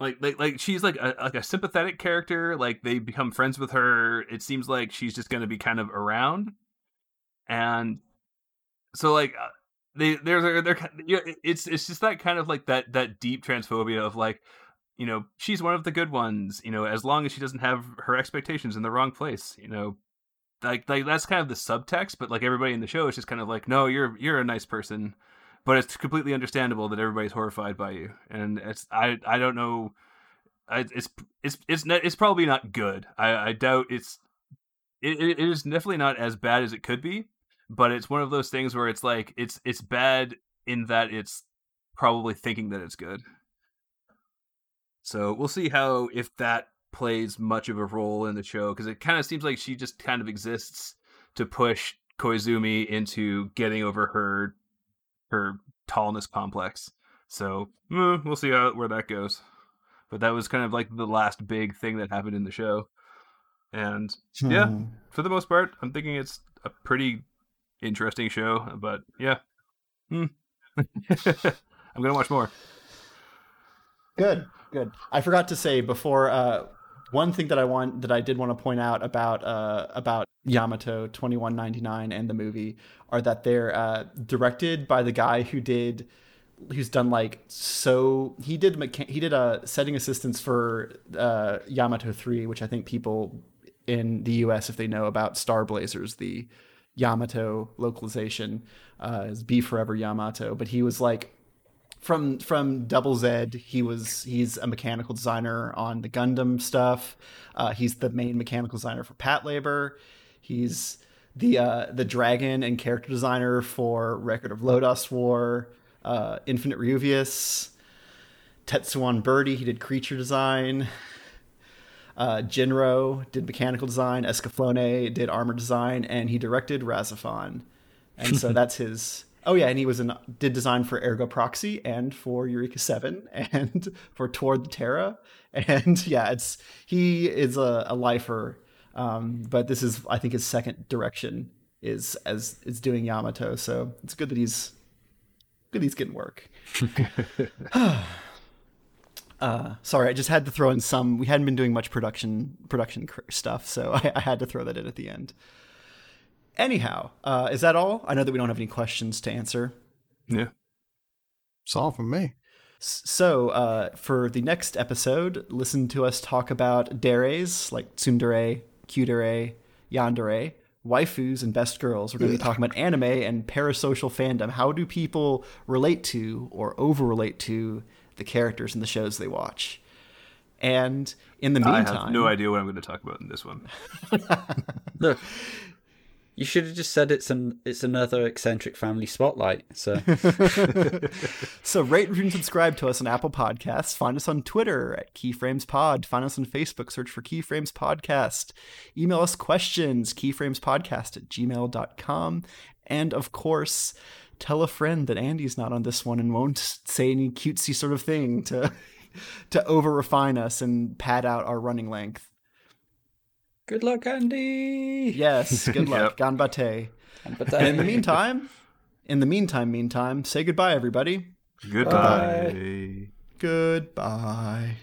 like like like she's like a like a sympathetic character. Like they become friends with her. It seems like she's just going to be kind of around, and so like uh, they they're they're, they're it's it's just that kind of like that that deep transphobia of like you know she's one of the good ones you know as long as she doesn't have her expectations in the wrong place you know like like that's kind of the subtext but like everybody in the show is just kind of like no you're you're a nice person but it's completely understandable that everybody's horrified by you and it's i i don't know I, it's it's it's not, it's probably not good. I i doubt it's it, it it is definitely not as bad as it could be but it's one of those things where it's like it's it's bad in that it's probably thinking that it's good. So we'll see how if that plays much of a role in the show because it kind of seems like she just kind of exists to push Koizumi into getting over her her tallness complex. So eh, we'll see how where that goes. But that was kind of like the last big thing that happened in the show. And yeah, Hmm. for the most part, I'm thinking it's a pretty interesting show. But yeah, Hmm. (laughs) I'm gonna watch more. Good, good. I forgot to say before. Uh, one thing that I want that I did want to point out about uh, about Yamato twenty one ninety nine and the movie are that they're uh, directed by the guy who did who's done like so he did mecha- he did a setting assistance for uh, Yamato three, which I think people in the U.S. if they know about Star Blazers, the Yamato localization uh, is Be Forever Yamato, but he was like from from Double Z. He was he's a mechanical designer on the Gundam stuff. Uh, he's the main mechanical designer for Patlabor. He's the uh, the dragon and character designer for Record of Lodoss War, uh, Infinite Ryvius, Tetsuwan Birdie. He did creature design. Uh, Jin-Roh did mechanical design. Escaflowne did armor design, and he directed RahXephon. And so (laughs) that's his. Oh yeah, and he was in did design for Ergo Proxy and for Eureka Seven (laughs) and for Toward the Terra. And yeah, it's he is a, a lifer. Um, but this is I think his second direction is as is doing Yamato. So it's good that he's good he's getting work. (laughs) (sighs) Uh, sorry, I just had to throw in some. We hadn't been doing much production production stuff, so (laughs) I, I had to throw that in at the end. Anyhow, uh, is that all? I know that we don't have any questions to answer. Yeah. It's all from me. So, uh, for the next episode, listen to us talk about deres like tsundere, kuudere, yandere, waifus, and best girls. We're going to be talking about anime and parasocial fandom. How do people relate to or over relate to the characters in the shows they watch? And in the meantime, I have no idea what I'm going to talk about in this one. (laughs) (laughs) You should have just said it's an it's another eccentric family spotlight. So (laughs) So rate, review, and subscribe to us on Apple Podcasts. Find us on Twitter at Keyframes Pod. Find us on Facebook. Search for Keyframes Podcast. Email us questions, keyframespodcast at gmail.com. And of course, tell a friend that Andy's not on this one and won't say any cutesy sort of thing to (laughs) to over refine us and pad out our running length. Good luck, Andy. Yes, good luck. Yep. Ganbate. But And in the meantime, in the meantime, meantime, say goodbye, everybody. Goodbye. Goodbye.